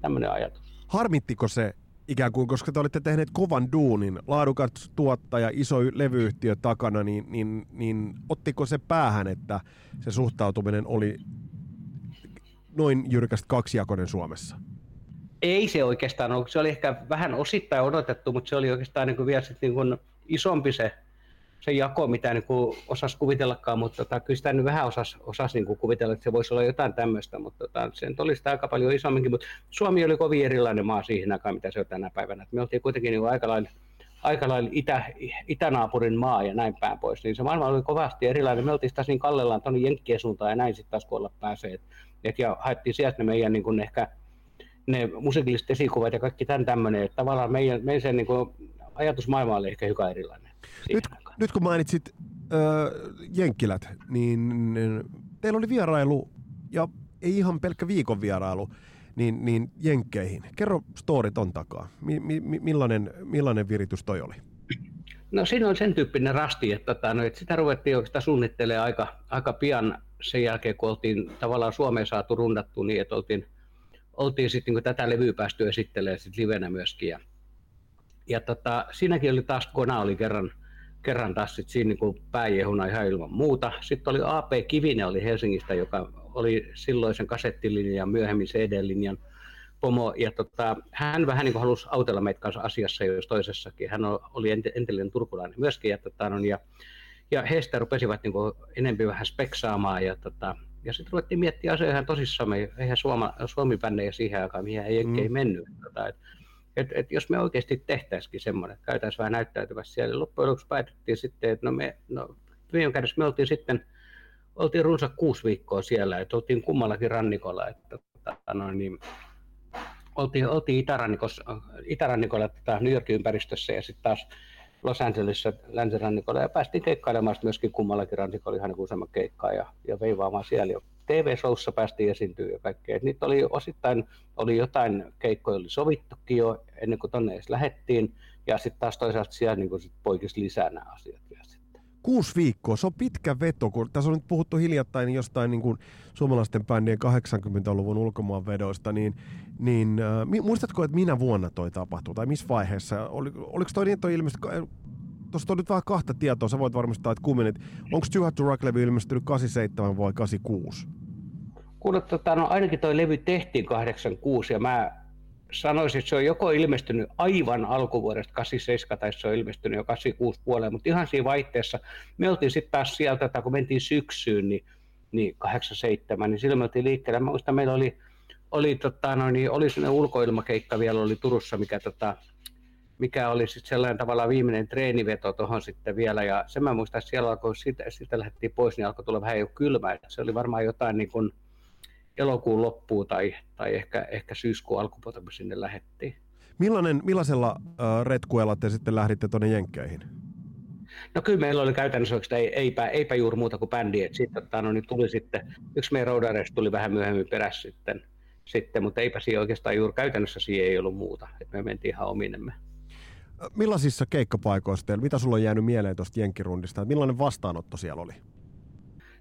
tämmöinen ajatus. Harmittiko se ikään kuin, koska te olette tehneet kovan duunin, laadukat tuottaja, iso levyyhtiö takana, niin, niin, niin ottiko se päähän, että se suhtautuminen oli noin jyrkästi kaksijakoinen Suomessa? Ei se oikeastaan ollut. Se oli ehkä vähän osittain odotettu, mutta se oli oikeastaan niin kuin vielä sit niin kuin isompi se, se jako, mitä niin kuin osasi kuvitellakaan, mutta tota, kyllä sitä nyt vähän osasi, osasi niin kuin kuvitella, että se voisi olla jotain tämmöistä, mutta tota, se oli sitä aika paljon isomminkin, mutta Suomi oli kovin erilainen maa siihen aikaan, mitä se on tänä päivänä. me oltiin kuitenkin niin aika lailla aika lailla itä, itänaapurin maa ja näin päin pois, niin se maailma oli kovasti erilainen. Me oltiin taas niin kallellaan tuonne Jenkkien suuntaan ja näin sitten taas kun olla pääsee. Et, et, ja haettiin sieltä ne meidän niin kuin ehkä ne musiikilliset esikuvat ja kaikki tämän tämmöinen, että tavallaan meidän, meidän se niin kuin, ajatusmaailma oli ehkä hyvä erilainen. Nyt, nyt kun mainitsit äh, Jenkkilät, niin teillä oli vierailu, ja ei ihan pelkkä viikon vierailu, niin, niin Jenkkeihin. Kerro storit on takaa. Mi, mi, millainen, millainen viritys toi oli? No siinä on sen tyyppinen rasti, että, tota, no, että sitä ruvettiin oikeastaan suunnittelemaan aika, aika pian sen jälkeen, kun oltiin tavallaan Suomeen saatu rundattu niin, että oltiin – oltiin sitten niin tätä levyä päästy esittelemään sit livenä myöskin. Ja, ja tota, siinäkin oli taas, Kona oli kerran, kerran taas sit siinä niin pääjehuna ihan ilman muuta. Sitten oli AP Kivinen oli Helsingistä, joka oli silloisen kasettilinjan myöhemmin CD-linjan pomo, ja tota, hän vähän niin kuin halusi autella meitä kanssa asiassa jos toisessakin. Hän oli entinen turkulainen myöskin, ja, tota, no, ja, ja heistä rupesivat niin enempi vähän speksaamaan, ja, tota, ja sitten ruvettiin miettiä asioita ihan tosissaan, eihän Suoma, Suomi-bändejä siihen aikaan, mihin ei, mm. mennyt. Tota, et, et, et jos me oikeasti tehtäisikin semmoinen, että käytäisiin vähän näyttäytyvässä siellä, loppujen lopuksi päätettiin sitten, että no me, no, viime kädessä me oltiin sitten, oltiin runsa kuusi viikkoa siellä, että oltiin kummallakin rannikolla, että tota, no, niin, oltiin, oltiin itärannikolla, itärannikolla tota, New Yorkin ympäristössä ja sitten taas Los Angelesissa länsirannikolla ja päästiin keikkailemaan myöskin kummallakin rannikolla ihan niin useamman keikkaa ja, ja veivaamaan siellä. TV-showssa päästiin esiintyä ja kaikkea. Niitä oli osittain oli jotain keikkoja oli sovittukin jo ennen kuin tonne edes lähettiin ja sitten taas toisaalta siellä niin sit poikisi lisää nämä asiat vielä. Kuusi viikkoa, se on pitkä veto, kun tässä on nyt puhuttu hiljattain jostain niin kuin suomalaisten bändien 80-luvun ulkomaanvedoista, niin, niin äh, muistatko, että minä vuonna toi tapahtui tai missä vaiheessa? Oli, oliko toi niin, toi ilmeisesti tuosta on nyt vähän kahta tietoa, sä voit varmistaa, että kummin, onko Too Hot to Rock-levy ilmestynyt 87 vai 86? Kuule, tota, no ainakin toi levy tehtiin 86 ja mä sanoisin, että se on joko ilmestynyt aivan alkuvuodesta 87 tai se on ilmestynyt jo 86 puolella, mutta ihan siinä vaihteessa me oltiin sitten taas sieltä, että kun mentiin syksyyn, niin, niin 87, niin silloin me oltiin liikkeellä. Mä muistan, meillä oli, oli, tota, no, niin, oli sellainen ulkoilmakeikka vielä oli Turussa, mikä tota, mikä oli sitten sellainen tavallaan viimeinen treeniveto tuohon sitten vielä. Ja sen mä muistan, että siellä alkoi, siitä, siitä lähdettiin pois, niin alkoi tulla vähän jo kylmä. Se oli varmaan jotain niin kuin elokuun loppuun tai, tai ehkä, ehkä syyskuun alkupuolta, kun sinne lähdettiin. Millainen, millaisella äh, retkuella te sitten lähditte tuonne Jenkkeihin? No kyllä meillä oli käytännössä että ei, eipä, eipä juuri muuta kuin bändi. Sitten tota, no, niin tuli sitten, yksi meidän roudareista tuli vähän myöhemmin perässä sitten, sitten, mutta eipä siinä oikeastaan juuri käytännössä siihen ei ollut muuta. Et me mentiin ihan ominemme. Millaisissa keikkapaikoissa teillä, mitä sulla on jäänyt mieleen tuosta Jenkkirundista? Millainen vastaanotto siellä oli?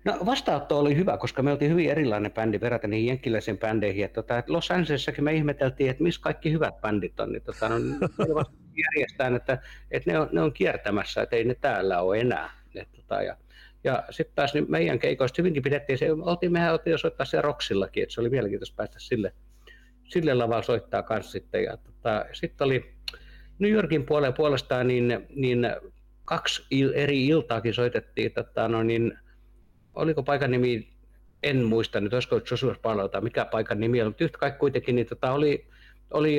No vastaanotto oli hyvä, koska me oltiin hyvin erilainen bändi verraten niihin jenkkiläisiin bändeihin. Että, tota, että Los Angelessakin me ihmeteltiin, että missä kaikki hyvät bändit on. Niin, tota, no, järjestään, että, että ne, on, ne on kiertämässä, että ei ne täällä ole enää. Et, tota, ja, ja sitten taas niin meidän keikoista hyvinkin pidettiin se, oltiin, mehän oltiin jo soittaa siellä Roksillakin, että se oli mielenkiintoista päästä sille, sille lavalla soittaa kanssa sitten. Ja tota, sitten oli, New Yorkin puolella puolestaan niin, niin kaksi il, eri iltaakin soitettiin, tota, no niin, oliko paikan nimi, en muista nyt, olisiko Joshua tai mikä paikan nimi oli, mutta yhtä kaikki kuitenkin niin, tota, oli, oli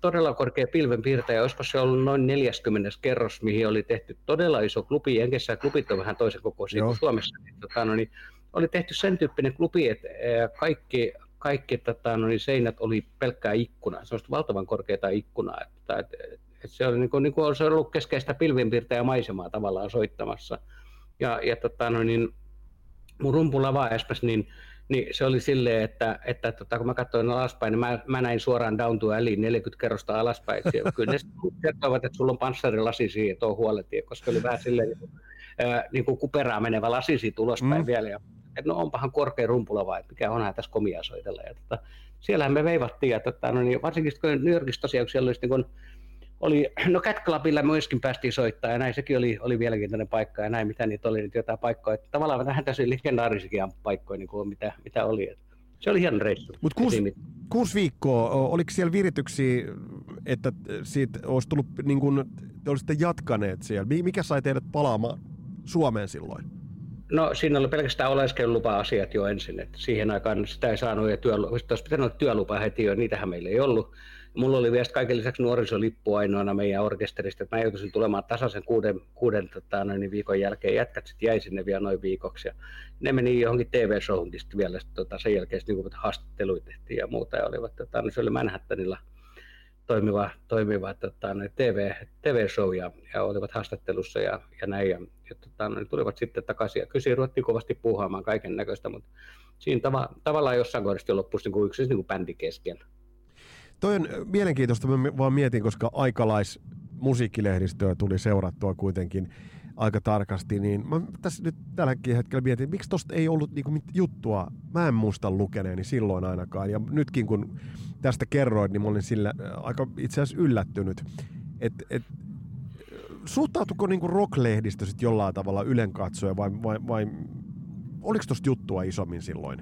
todella korkea pilvenpiirtäjä, olisiko se ollut noin 40 kerros, mihin oli tehty todella iso klubi, Jenkessä klubit on vähän toisen kokoisia kuin Suomessa, niin, tota, no, niin, oli tehty sen tyyppinen klubi, että kaikki, kaikki tota, no, niin seinät oli pelkkää ikkunaa, se on valtavan korkeata ikkunaa, että, että, et se oli niin kuin, niin kuin olisi ollut keskeistä pilvinpiirtäjä maisemaa tavallaan soittamassa. Ja, ja tota, no niin, mun rumpulla vaespas, niin, niin se oli silleen, että, että tota, kun mä katsoin alaspäin, niin mä, mä näin suoraan down to alley 40 kerrosta alaspäin. Ja kyllä ne kertoivat, että sulla on panssarilasi siihen, että on huoletie, koska oli vähän silleen niin kuin, niin kuin kuperaa menevä lasi siitä ulospäin mm. vielä. Ja, että no onpahan korkea rumpula vai, mikä onhan tässä komia soitella. Ja, tota, siellähän me veivattiin, ja tota, no niin, varsinkin kun New Yorkissa tosiaan, kun siellä olisi niin kuin, oli, no Cat Clubilla myöskin päästiin soittaa ja näin, sekin oli, oli mielenkiintoinen paikka ja näin, mitä niitä oli, niitä jotain paikkoja. Että tavallaan vähän tässä legendaarisikin paikkoja, niin kuin mitä, mitä oli. Se oli hieno reissu. Mutta kuusi, kuusi viikkoa, oliko siellä virityksiä, että siitä olisi tullut, niin kuin, te olisitte jatkaneet siellä? Mikä sai teidät palaamaan Suomeen silloin? No siinä oli pelkästään oleskelulupa-asiat jo ensin, että siihen aikaan sitä ei saanut ja työlupa, olisi pitänyt olla työlupa heti jo, niitähän meillä ei ollut. Mulla oli vielä kaiken lisäksi nuorisolippu ainoana meidän orkesterista, että mä joutuisin tulemaan tasaisen kuuden, kuuden tota, noin, viikon jälkeen. Jätkät sitten jäi sinne vielä noin viikoksi. Ja ne meni johonkin TV-showhunkin sitten vielä sit, tota, sen jälkeen niin haastatteluja tehtiin ja muuta. Ja olivat, tota, no, se oli Manhattanilla toimiva, toimiva tota, no, TV, TV-show ja, ja, olivat haastattelussa ja, ja näin. Ja, ja tota, no, tulivat sitten takaisin ja kysyä, ruvettiin kovasti puhuamaan kaiken näköistä, mutta siinä tava, tavallaan jossain kohdassa loppui niin kuin yksi niin kuin bändi kesken. Toi on mielenkiintoista, mä vaan mietin, koska aikalais musiikkilehdistöä tuli seurattua kuitenkin aika tarkasti, niin mä tässä nyt tälläkin hetkellä mietin, miksi tosta ei ollut niinku juttua, mä en muista lukeneeni silloin ainakaan, ja nytkin kun tästä kerroin, niin mä olin sillä aika itse asiassa yllättynyt, että et, suhtautuko niinku rock-lehdistö jollain tavalla Ylen katsoja vai, vai, vai oliko tuosta juttua isommin silloin?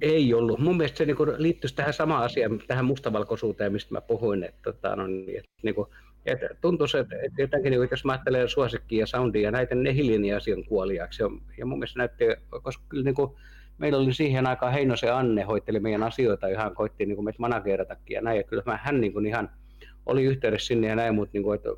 Ei ollut. Mun mielestä se niinku liittyisi tähän samaan asiaan, tähän mustavalkoisuuteen, mistä mä puhuin. Että, tota, no, niin, että, niinku, että tuntuu, että, että jotenkin, niin, jos mä ajattelen suosikkia ja soundia ja näitä, ne hiljeni asian kuoliaksi. Ja, ja mun mielestä näytti, koska kyllä niin kuin, meillä oli siihen aikaan Heinosen Anne hoitteli meidän asioita hän koitti niin kuin meitä manageratakin ja näin. Ja kyllä mä, hän niin kuin ihan oli yhteydessä sinne ja näin, mutta niin kuin, että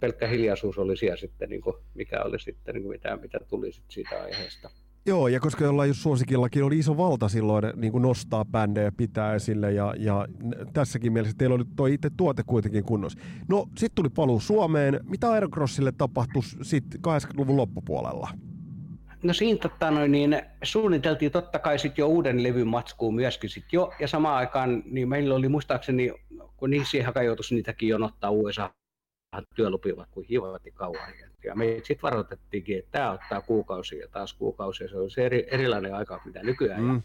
pelkkä hiljaisuus oli siellä sitten, niin kuin, mikä oli sitten, niin kuin mitä, mitä tuli sitten siitä aiheesta. Joo, ja koska jollain suosikillakin oli iso valta silloin niin kuin nostaa bändejä, pitää esille, ja, ja tässäkin mielessä teillä oli toi itse tuote kuitenkin kunnossa. No, sitten tuli paluu Suomeen. Mitä Aerocrossille tapahtui sitten 80-luvun loppupuolella? No siinä totta, noin, niin suunniteltiin totta kai sit jo uuden levyn matskuun myöskin sit jo, ja samaan aikaan niin meillä oli muistaakseni, kun niin siihen joutuisi niitäkin jonottaa USA työlupivat kuin hivatti kauan. Ja me sitten varoitettiinkin, että tämä ottaa kuukausia ja taas kuukausia. Se on se eri, erilainen aika mitä nykyään. Mm.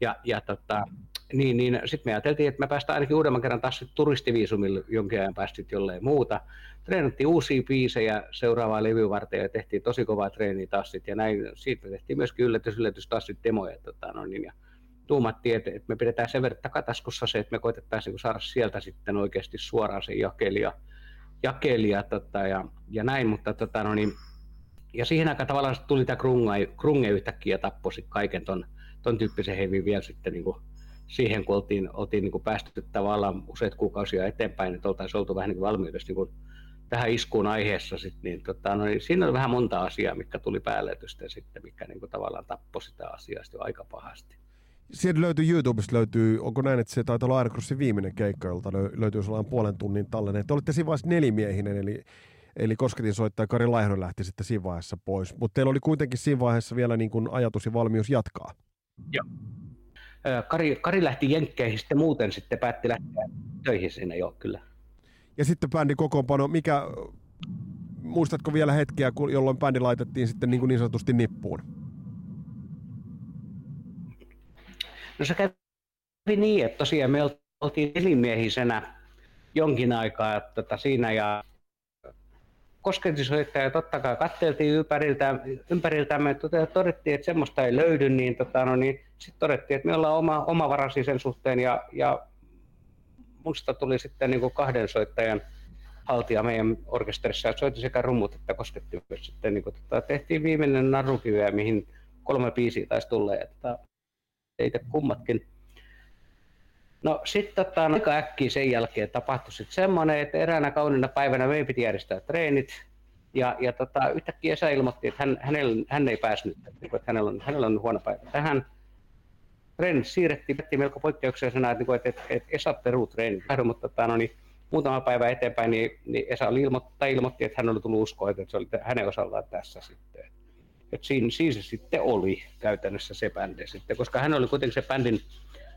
Ja, ja tota, niin, niin sitten me ajateltiin, että me päästään ainakin uudemman kerran taas turistiviisumille jonkin ajan päästä jollei muuta. Treenattiin uusia biisejä seuraavaa levy varten ja tehtiin tosi kovaa treeniä taas sit, ja näin. Siitä me tehtiin myöskin yllätys, yllätys taas sitten demoja. Tota, no niin, ja tuumattiin, että, että me pidetään sen verran takataskussa se, että me koitettaisiin saada sieltä sitten oikeasti suoraan se jakelija jakelija tota, ja, ja näin, mutta tota, no niin, ja siihen aikaan tavallaan tuli tämä krunge, krunge yhtäkkiä ja tappoi kaiken ton, ton tyyppisen hevin vielä sitten niin kuin siihen, kun oltiin, oltiin niin kuin päästy tavallaan useat kuukausia eteenpäin, että oltaisiin oltu vähän niin valmiudessa niin kuin tähän iskuun aiheessa, sit, niin, tota, no, niin siinä oli vähän monta asiaa, mikä tuli päälle sitten, mikä niin kuin tavallaan tappoi sitä asiaa jo aika pahasti. Sieltä löytyy YouTubesta, löytyy, onko näin, että se taitaa olla Aerocrossin viimeinen keikka, jolta löytyy sellainen puolen tunnin tallenne. Te olitte siinä vaiheessa nelimiehinen, eli, eli kosketin soittaja Kari Laihdo lähti sitten siinä vaiheessa pois. Mutta teillä oli kuitenkin siinä vaiheessa vielä niin kuin ajatus ja valmius jatkaa. Joo. Kari, Kari lähti Jenkkeihin sitten muuten sitten päätti lähteä töihin sinne jo kyllä. Ja sitten bändin kokoonpano, mikä, muistatko vielä hetkiä, jolloin bändi laitettiin sitten niin, kuin niin sanotusti nippuun? No se kävi niin, että tosiaan me oltiin elimiehisenä jonkin aikaa tota, siinä ja kosketisoittaja totta kai katteltiin ympäriltä, ympäriltämme, että todettiin, että semmoista ei löydy, niin, tota, no, niin sitten todettiin, että me ollaan oma, omavarasi sen suhteen ja, ja musta tuli sitten niin kuin kahden soittajan haltija meidän orkesterissa, että soitti sekä rummut että kosketti sitten. Niin kuin, tota, tehtiin viimeinen narukiveä, mihin kolme biisiä taisi tulla. Teitä kummatkin. No sitten tota, aika äkkiä sen jälkeen tapahtui sitten semmoinen, että eräänä kauniina päivänä meidän piti järjestää treenit. Ja, ja tota, yhtäkkiä Esa ilmoitti, että hän, hänellä, hän ei päässyt, että hänellä on, hänellä on huono päivä. Tähän treenit siirrettiin, melko poikkeuksellisena, että, että, että, että Esa peruu treenit, mutta tota, no, niin, muutama päivä eteenpäin, niin, niin Esa oli ilmoitti, ilmoitti, että hän oli tullut uskoa, että se oli hänen osallaan tässä sitten että siinä, siinä se sitten oli käytännössä se bändi sitten, koska hän oli kuitenkin se bändin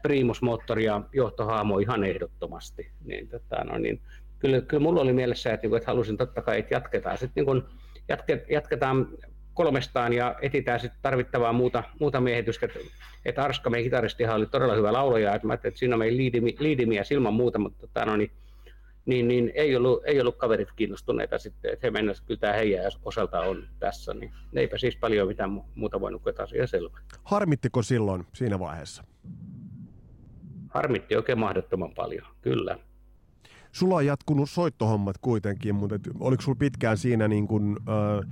primusmoottori ja johtohaamo ihan ehdottomasti. Niin, tota, no, niin, kyllä, kyllä mulla oli mielessä, että, niin että halusin totta kai, että jatketaan sitten niin jatke, jatketaan kolmestaan ja etitään sitten tarvittavaa muuta, muuta miehitystä. Että, että Arska, meidän kitaristihan oli todella hyvä laulaja, että mä että siinä on meidän liidimi, liidimiä ilman muuta, mutta tota, no, niin, niin, niin ei, ollut, ei ollut kaverit kiinnostuneita sitten, että he mennessä kyllä tämä heidän osalta on tässä, niin eipä siis paljon mitään muuta voinut kuin asia selvä. Harmittiko silloin siinä vaiheessa? Harmitti oikein mahdottoman paljon, kyllä. Sulla on jatkunut soittohommat kuitenkin, mutta et, oliko sulla pitkään siinä niin kuin, ö,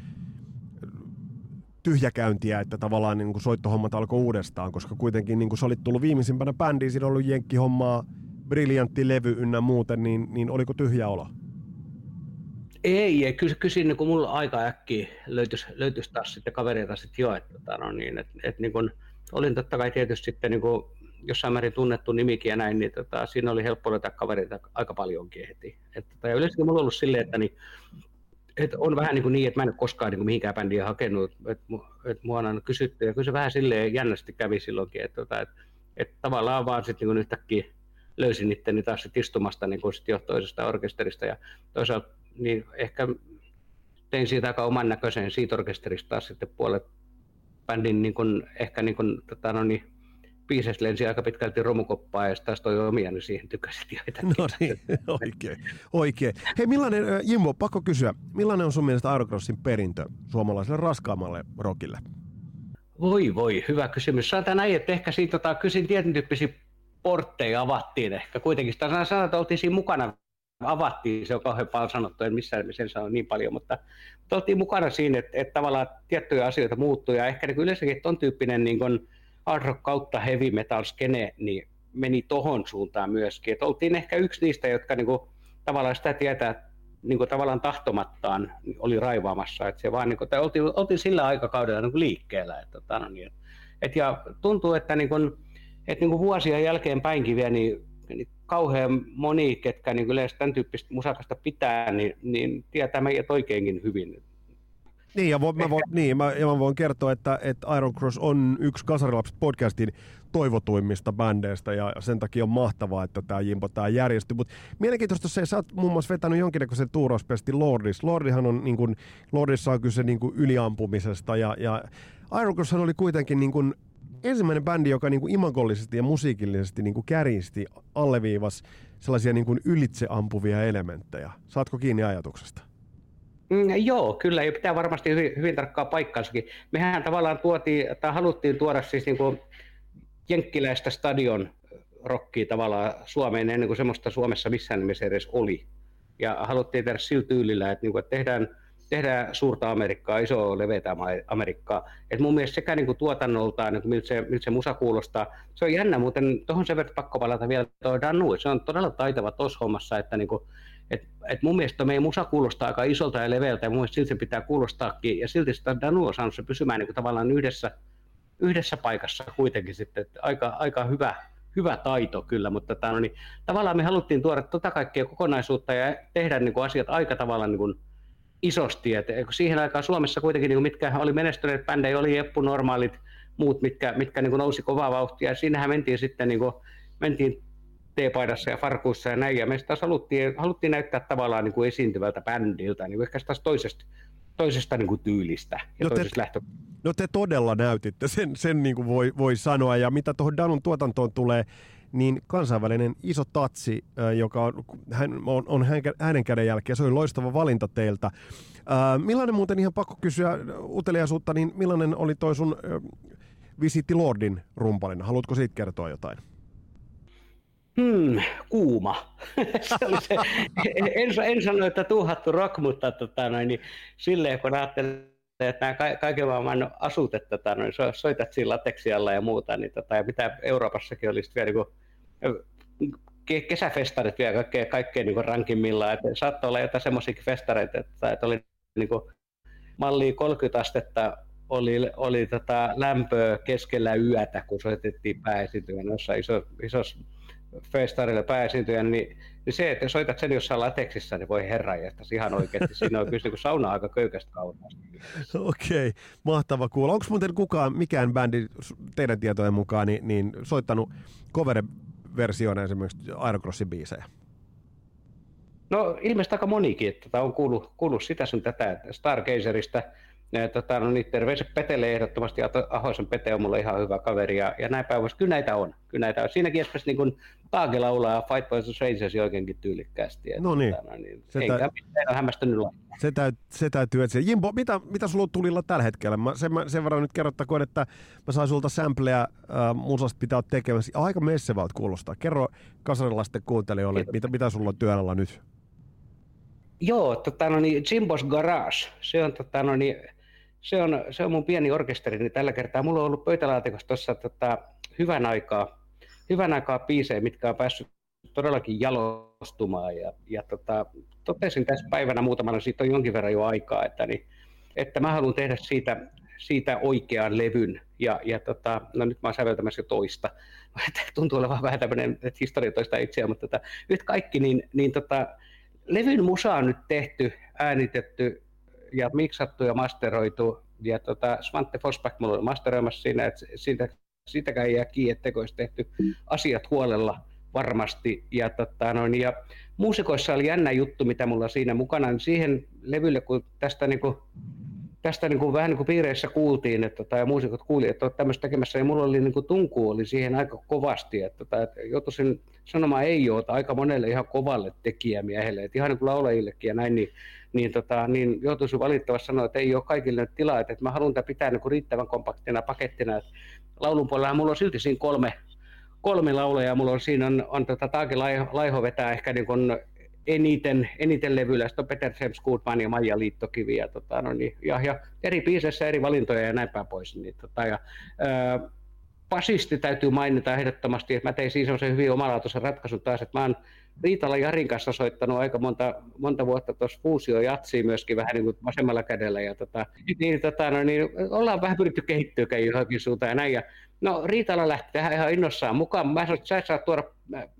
tyhjäkäyntiä, että tavallaan niin kuin soittohommat alkoi uudestaan, koska kuitenkin niin kuin sä olit tullut viimeisimpänä bändiin, siinä on ollut jenkkihommaa, briljantti levy ynnä muuten, niin, niin oliko tyhjä olo? Ei, kyllä, kyllä siinä kun mulla aika äkkiä löytyisi, löytyisi taas sitten kavereita sitten jo, että, tota, no niin, että, että niin kun, olin totta kai tietysti sitten niin kun, jossain määrin tunnettu nimikin ja näin, niin tota, siinä oli helppo löytää kavereita aika paljonkin heti. Et, tota, ja yleensä mulla on ollut silleen, että niin, et on vähän niin, kuin niin, että mä en ole koskaan niin kuin mihinkään bändiin hakenut, että et mua on kysytty, ja kyllä se vähän silleen jännästi kävi silloinkin, että, että, että, että tavallaan vaan sitten niin yhtäkkiä löysin itteni taas sit istumasta niin kuin sit jo toisesta orkesterista ja toisaalta niin ehkä tein siitä aika oman näköisen siitä orkesterista taas sitten puolet bändin niin kuin, ehkä niin kuin, tota, no niin, biisestä lensi aika pitkälti romukoppaa ja taas toi omia, niin siihen tykkäsit joitakin. No niin, oikein. oikein. Hei, millainen, Jimmo, pakko kysyä, millainen on sun mielestä Aerocrossin perintö suomalaiselle raskaammalle rockille? Voi voi, hyvä kysymys. Sanotaan näin, että ehkä siitä tota, kysin tietyn tyyppisiä portteja avattiin ehkä. Kuitenkin sitä sanotaan, että oltiin siinä mukana avattiin, se on kauhean paljon sanottu, en missään sen sano niin paljon, mutta, mutta oltiin mukana siinä, että, että tavallaan tiettyjä asioita muuttui ja ehkä niin yleensäkin ton tyyppinen niin kuin hard rock kautta heavy metal skene niin meni tohon suuntaan myöskin. Että oltiin ehkä yksi niistä, jotka niin kuin, tavallaan sitä tietää niin kuin, tavallaan tahtomattaan oli raivaamassa. Että se vaan, niin että oltiin, oltiin sillä aikakaudella niin liikkeellä. Että, että, tota, no niin, että, ja tuntuu, että, niin kuin, että niin kuin vuosien jälkeen päinkin vielä, niin, niin kauhean moni, ketkä niin yleensä tämän tyyppistä musakasta pitää, niin, niin tietää meidät oikeinkin hyvin. Niin, ja, vo, mä, voin, niin mä, ja mä voin kertoa, että, että Iron Cross on yksi Kasarilapset podcastin toivotuimmista bändeistä, ja sen takia on mahtavaa, että tämä Jimpo tämä järjestyy. Mutta mielenkiintoista se, sä oot muun muassa vetänyt jonkinnäköisen tuurauspesti Lordis. Lordihan on, niin kuin, Lordissa on kyse niin kuin yliampumisesta, ja, ja Iron Cross oli kuitenkin niin kuin ensimmäinen bändi, joka niin kuin imagollisesti ja musiikillisesti niin kuin kärjisti, alleviivas sellaisia niin kuin ylitseampuvia elementtejä. Saatko kiinni ajatuksesta? Mm, joo, kyllä, ja pitää varmasti hyvin, hyvin tarkkaa paikkansakin. Mehän tavallaan tuotiin, tai haluttiin tuoda siis niin kuin jenkkiläistä stadion rockia tavallaan Suomeen ennen kuin semmoista Suomessa missään nimessä edes oli. Ja haluttiin tehdä sillä tyylillä, että, niin kuin, että tehdään tehdään suurta Amerikkaa, isoa leveätä Amerikkaa. Et mun mielestä sekä niin kuin tuotannoltaan, niin kuin miltä, se, miltä se musa kuulostaa, se on jännä, muuten tuohon sen verran pakko palata vielä tuo Danu, se on todella taitava tuossa hommassa, että niin kuin, et, et mun mielestä meidän musa kuulostaa aika isolta ja leveältä, ja mun mielestä silti se pitää kuulostaakin, ja silti sitä Danu on saanut se pysymään niin kuin tavallaan yhdessä, yhdessä paikassa kuitenkin sitten, että aika, aika hyvä, hyvä taito kyllä, mutta tämä, no niin, tavallaan me haluttiin tuoda tota kaikkea kokonaisuutta ja tehdä niin kuin asiat aika tavalla niin kuin, isosti. Et siihen aikaan Suomessa kuitenkin, niin mitkä oli menestyneet bändejä, oli Eppu Normaalit, muut, mitkä, mitkä niin nousi kovaa vauhtia. Ja siinähän mentiin sitten niin kuin, mentiin teepaidassa ja farkuissa ja näin. Ja me taas haluttiin, haluttiin näyttää tavallaan niin kuin esiintyvältä bändiltä, niin ehkä taas toisesta, toisesta niin kuin tyylistä ja no toisesta te, lähtö... No te todella näytitte, sen, sen niin kuin voi, voi sanoa. Ja mitä tuohon Danun tuotantoon tulee, niin kansainvälinen iso tatsi, joka on, hän, on, on hänen käden jälkeen, se oli loistava valinta teiltä. millainen muuten ihan pakko kysyä uteliaisuutta, niin millainen oli toi sun Visiti Lordin rumpalina? Haluatko siitä kertoa jotain? Hmm, kuuma. se oli se, en, en sano, että tuhattu rock, mutta tota, niin, silleen kun ajattelin, että nämä kaiken maailman asut, että tota, noin, soitat siinä lateksialla ja muuta, niin tota, ja mitä Euroopassakin olisi vielä niin kuin, kesäfestarit vielä kaikkein, kaikkein niin rankimmillaan. Että saattoi olla jotain semmoisiakin festareita, että, että oli niin kuin, malli 30 astetta oli, oli tota lämpöä keskellä yötä, kun soitettiin pääesiintyjän jossain iso, isossa festarilla pääesiintyjän, niin, niin, se, että soitat sen jossain lateksissa, niin voi herra ihan oikeasti. Siinä on kyllä niin sauna aika köykästä kautta. Okei, okay, mahtava kuulla. Onko muuten kukaan, mikään bändi teidän tietojen mukaan, niin, niin soittanut cover versioina esimerkiksi Aerocrossin biisejä? No ilmeisesti aika monikin, että on kuullut, kuullut sitä sun tätä Stargazerista. Ja, tota, no niin, terveiset Petelle ehdottomasti, Ahoisen Pete on mulle ihan hyvä kaveri, ja, ja näin päivässä. Kyllä näitä on. Kyllä näitä on. Siinäkin esimerkiksi niin kun Taage laulaa Fight for the Strangers oikeinkin tyylikkäästi. no niin. Tota, no niin se enkä tä... mitään hämmästynyt se, täyt, se täytyy etsiä. Jimbo, mitä, mitä sulla on tulilla tällä hetkellä? Mä sen, sen verran nyt kerrottakoon, että mä sain sulta sampleja äh, musasta pitää olla tekemässä. Aika messevältä kuulostaa. Kerro kasarilaisten kuuntelijoille, mitä, mitä sulla on työn alla nyt? Joo, tota, no niin, Jimbo's Garage. Se on, tota, no niin, se on, se on mun pieni orkesteri, niin tällä kertaa mulla on ollut pöytälaatikossa tuossa tota, hyvän aikaa, hyvän aikaa biisejä, mitkä on päässyt todellakin jalostumaan. Ja, ja tota, totesin tässä päivänä muutamana, siitä on jonkin verran jo aikaa, että, niin, että mä haluan tehdä siitä, siitä oikean levyn. Ja, ja tota, no nyt mä oon säveltämässä jo toista. Tuntuu olevan vähän tämmöinen, että historia toista itseään, mutta tota, nyt kaikki, niin, niin tota, levyn musa on nyt tehty, äänitetty ja miksattu ja masteroitu. Ja tota, Svante Fosback mulla oli masteroimassa siinä, että siitä, siitäkään ei jää kiinni, että olisi tehty asiat huolella varmasti. Ja, tota, no, ja muusikoissa oli jännä juttu, mitä mulla siinä mukana. Niin siihen levylle, kun tästä niin kuin, tästä niin kuin, vähän niin kuin piireissä kuultiin, että, tai muusikot kuuli, että olet tämmöistä tekemässä, ja mulla oli niin kuin tunku oli siihen aika kovasti, että, että, että joutuisin sanomaan ei ole aika monelle ihan kovalle tekijämiehelle, että ihan niin kuin laulajillekin ja näin, niin, niin, tota, niin joutuisin valitettavasti sanoa, että ei ole kaikille tilaa, että, että mä haluan tätä pitää niin kuin riittävän kompaktina pakettina, että laulun puolella mulla on silti siinä kolme, kolme laulajaa, mulla on siinä on, on tota, Taake Laiho vetää ehkä niin kuin eniten, eniten levyillä, sitten on Peter James Goodman ja Maija Liittokivi ja, tota, no niin, ja, ja, eri biiseissä eri valintoja ja näin päin pois. Niin, tota, ja, ää, Pasisti täytyy mainita ehdottomasti, että mä tein siinä semmoisen hyvin omalaatuisen ratkaisun taas, että mä oon Riitala Jarin kanssa soittanut aika monta, monta vuotta tuossa fuusio jatsiin myöskin vähän niin kuin vasemmalla kädellä. Ja tota, niin, tota, no, niin, ollaan vähän pyritty kehittyä johonkin suuntaan ja näin. Ja, no Riitala lähti tähän ihan innossaan mukaan. Mä sanoin, että sä et saa tuoda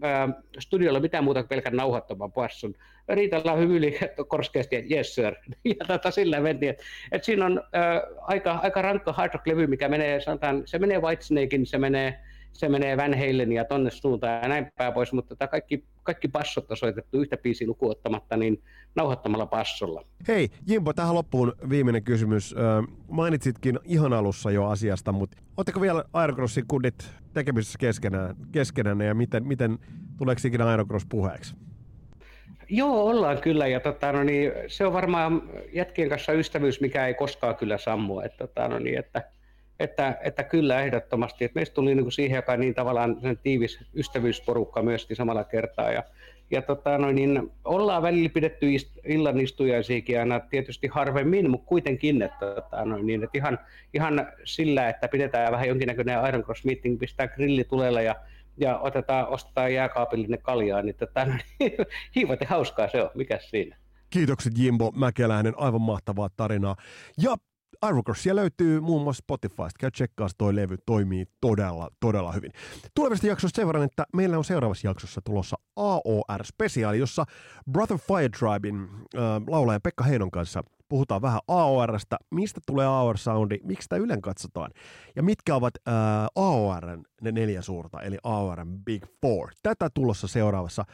ää, studiolla mitään muuta kuin pelkän nauhoittavan passun. Riitalla hymyili korskeasti, että yes sir. Ja tota, sillä mentiin, että, että siinä on ää, aika, aika rankka hard rock-levy, mikä menee, sanotaan, se menee Whitesnakein, se menee se menee Van Halen ja tonne suuntaan ja näin päin pois, mutta tota kaikki, kaikki passot on soitettu yhtä biisiä lukuottamatta, niin nauhoittamalla passolla. Hei, Jimpo, tähän loppuun viimeinen kysymys. mainitsitkin ihan alussa jo asiasta, mutta oletteko vielä Aerocrossin kundit tekemisissä keskenään, keskenään ja miten, miten tuleeko ikinä Aerocross puheeksi? Joo, ollaan kyllä. Ja tota, no niin, se on varmaan jätkien kanssa ystävyys, mikä ei koskaan kyllä sammu. Että, tota, no niin, että että, että kyllä ehdottomasti. Että meistä tuli niin kuin siihen joka niin tavallaan sen tiivis ystävyysporukka myöskin samalla kertaa. Ja, ja tota, no, niin ollaan välillä pidetty illan istujaisiakin aina tietysti harvemmin, mutta kuitenkin, että, tota, no, niin, että ihan, ihan sillä, että pidetään vähän jonkinnäköinen Iron Cross meeting, pistää grilli tulella ja ja otetaan, ostetaan jääkaapillinen kaljaa, niin, tota, no, niin hiivat hauskaa se on, mikä siinä. Kiitokset Jimbo Mäkeläinen, aivan mahtavaa tarinaa. Ja Ironcrossia löytyy muun muassa Spotifysta. Käy tsekkaa, toi levy toimii todella, todella hyvin. Tulevista jaksoista sen verran, että meillä on seuraavassa jaksossa tulossa AOR-spesiaali, jossa Brother Fire Tribein äh, laulaja Pekka Heinon kanssa puhutaan vähän AORstä, mistä tulee AOR-soundi, miksi sitä ylen katsotaan, ja mitkä ovat äh, AORn ne neljä suurta, eli AORn Big Four. Tätä tulossa seuraavassa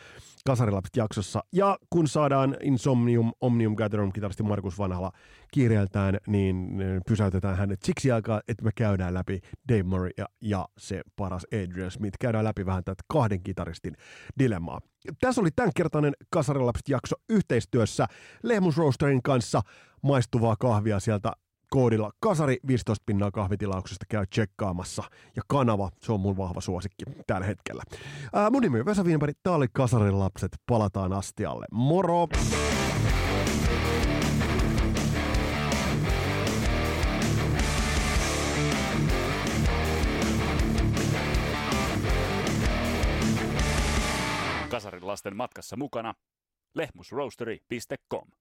Kasarilapset-jaksossa. Ja kun saadaan Insomnium Omnium Gatherum kitaristi Markus Vanhala kiireeltään, niin pysäytetään hänet siksi aikaa, että me käydään läpi Dave Murray ja, ja se paras Adrian Smith. Käydään läpi vähän tätä kahden kitaristin dilemmaa. Tässä oli tämänkertainen Kasarilapset-jakso yhteistyössä Lehmus Roasterin kanssa. Maistuvaa kahvia sieltä koodilla kasari 15 pinnaa kahvitilauksesta käy tsekkaamassa. Ja kanava, se on mun vahva suosikki tällä hetkellä. Ää, mun nimi on Vesa Wienberg, tää oli Kasarin lapset, palataan astialle. Moro! Kasarin lasten matkassa mukana lehmusroastery.com.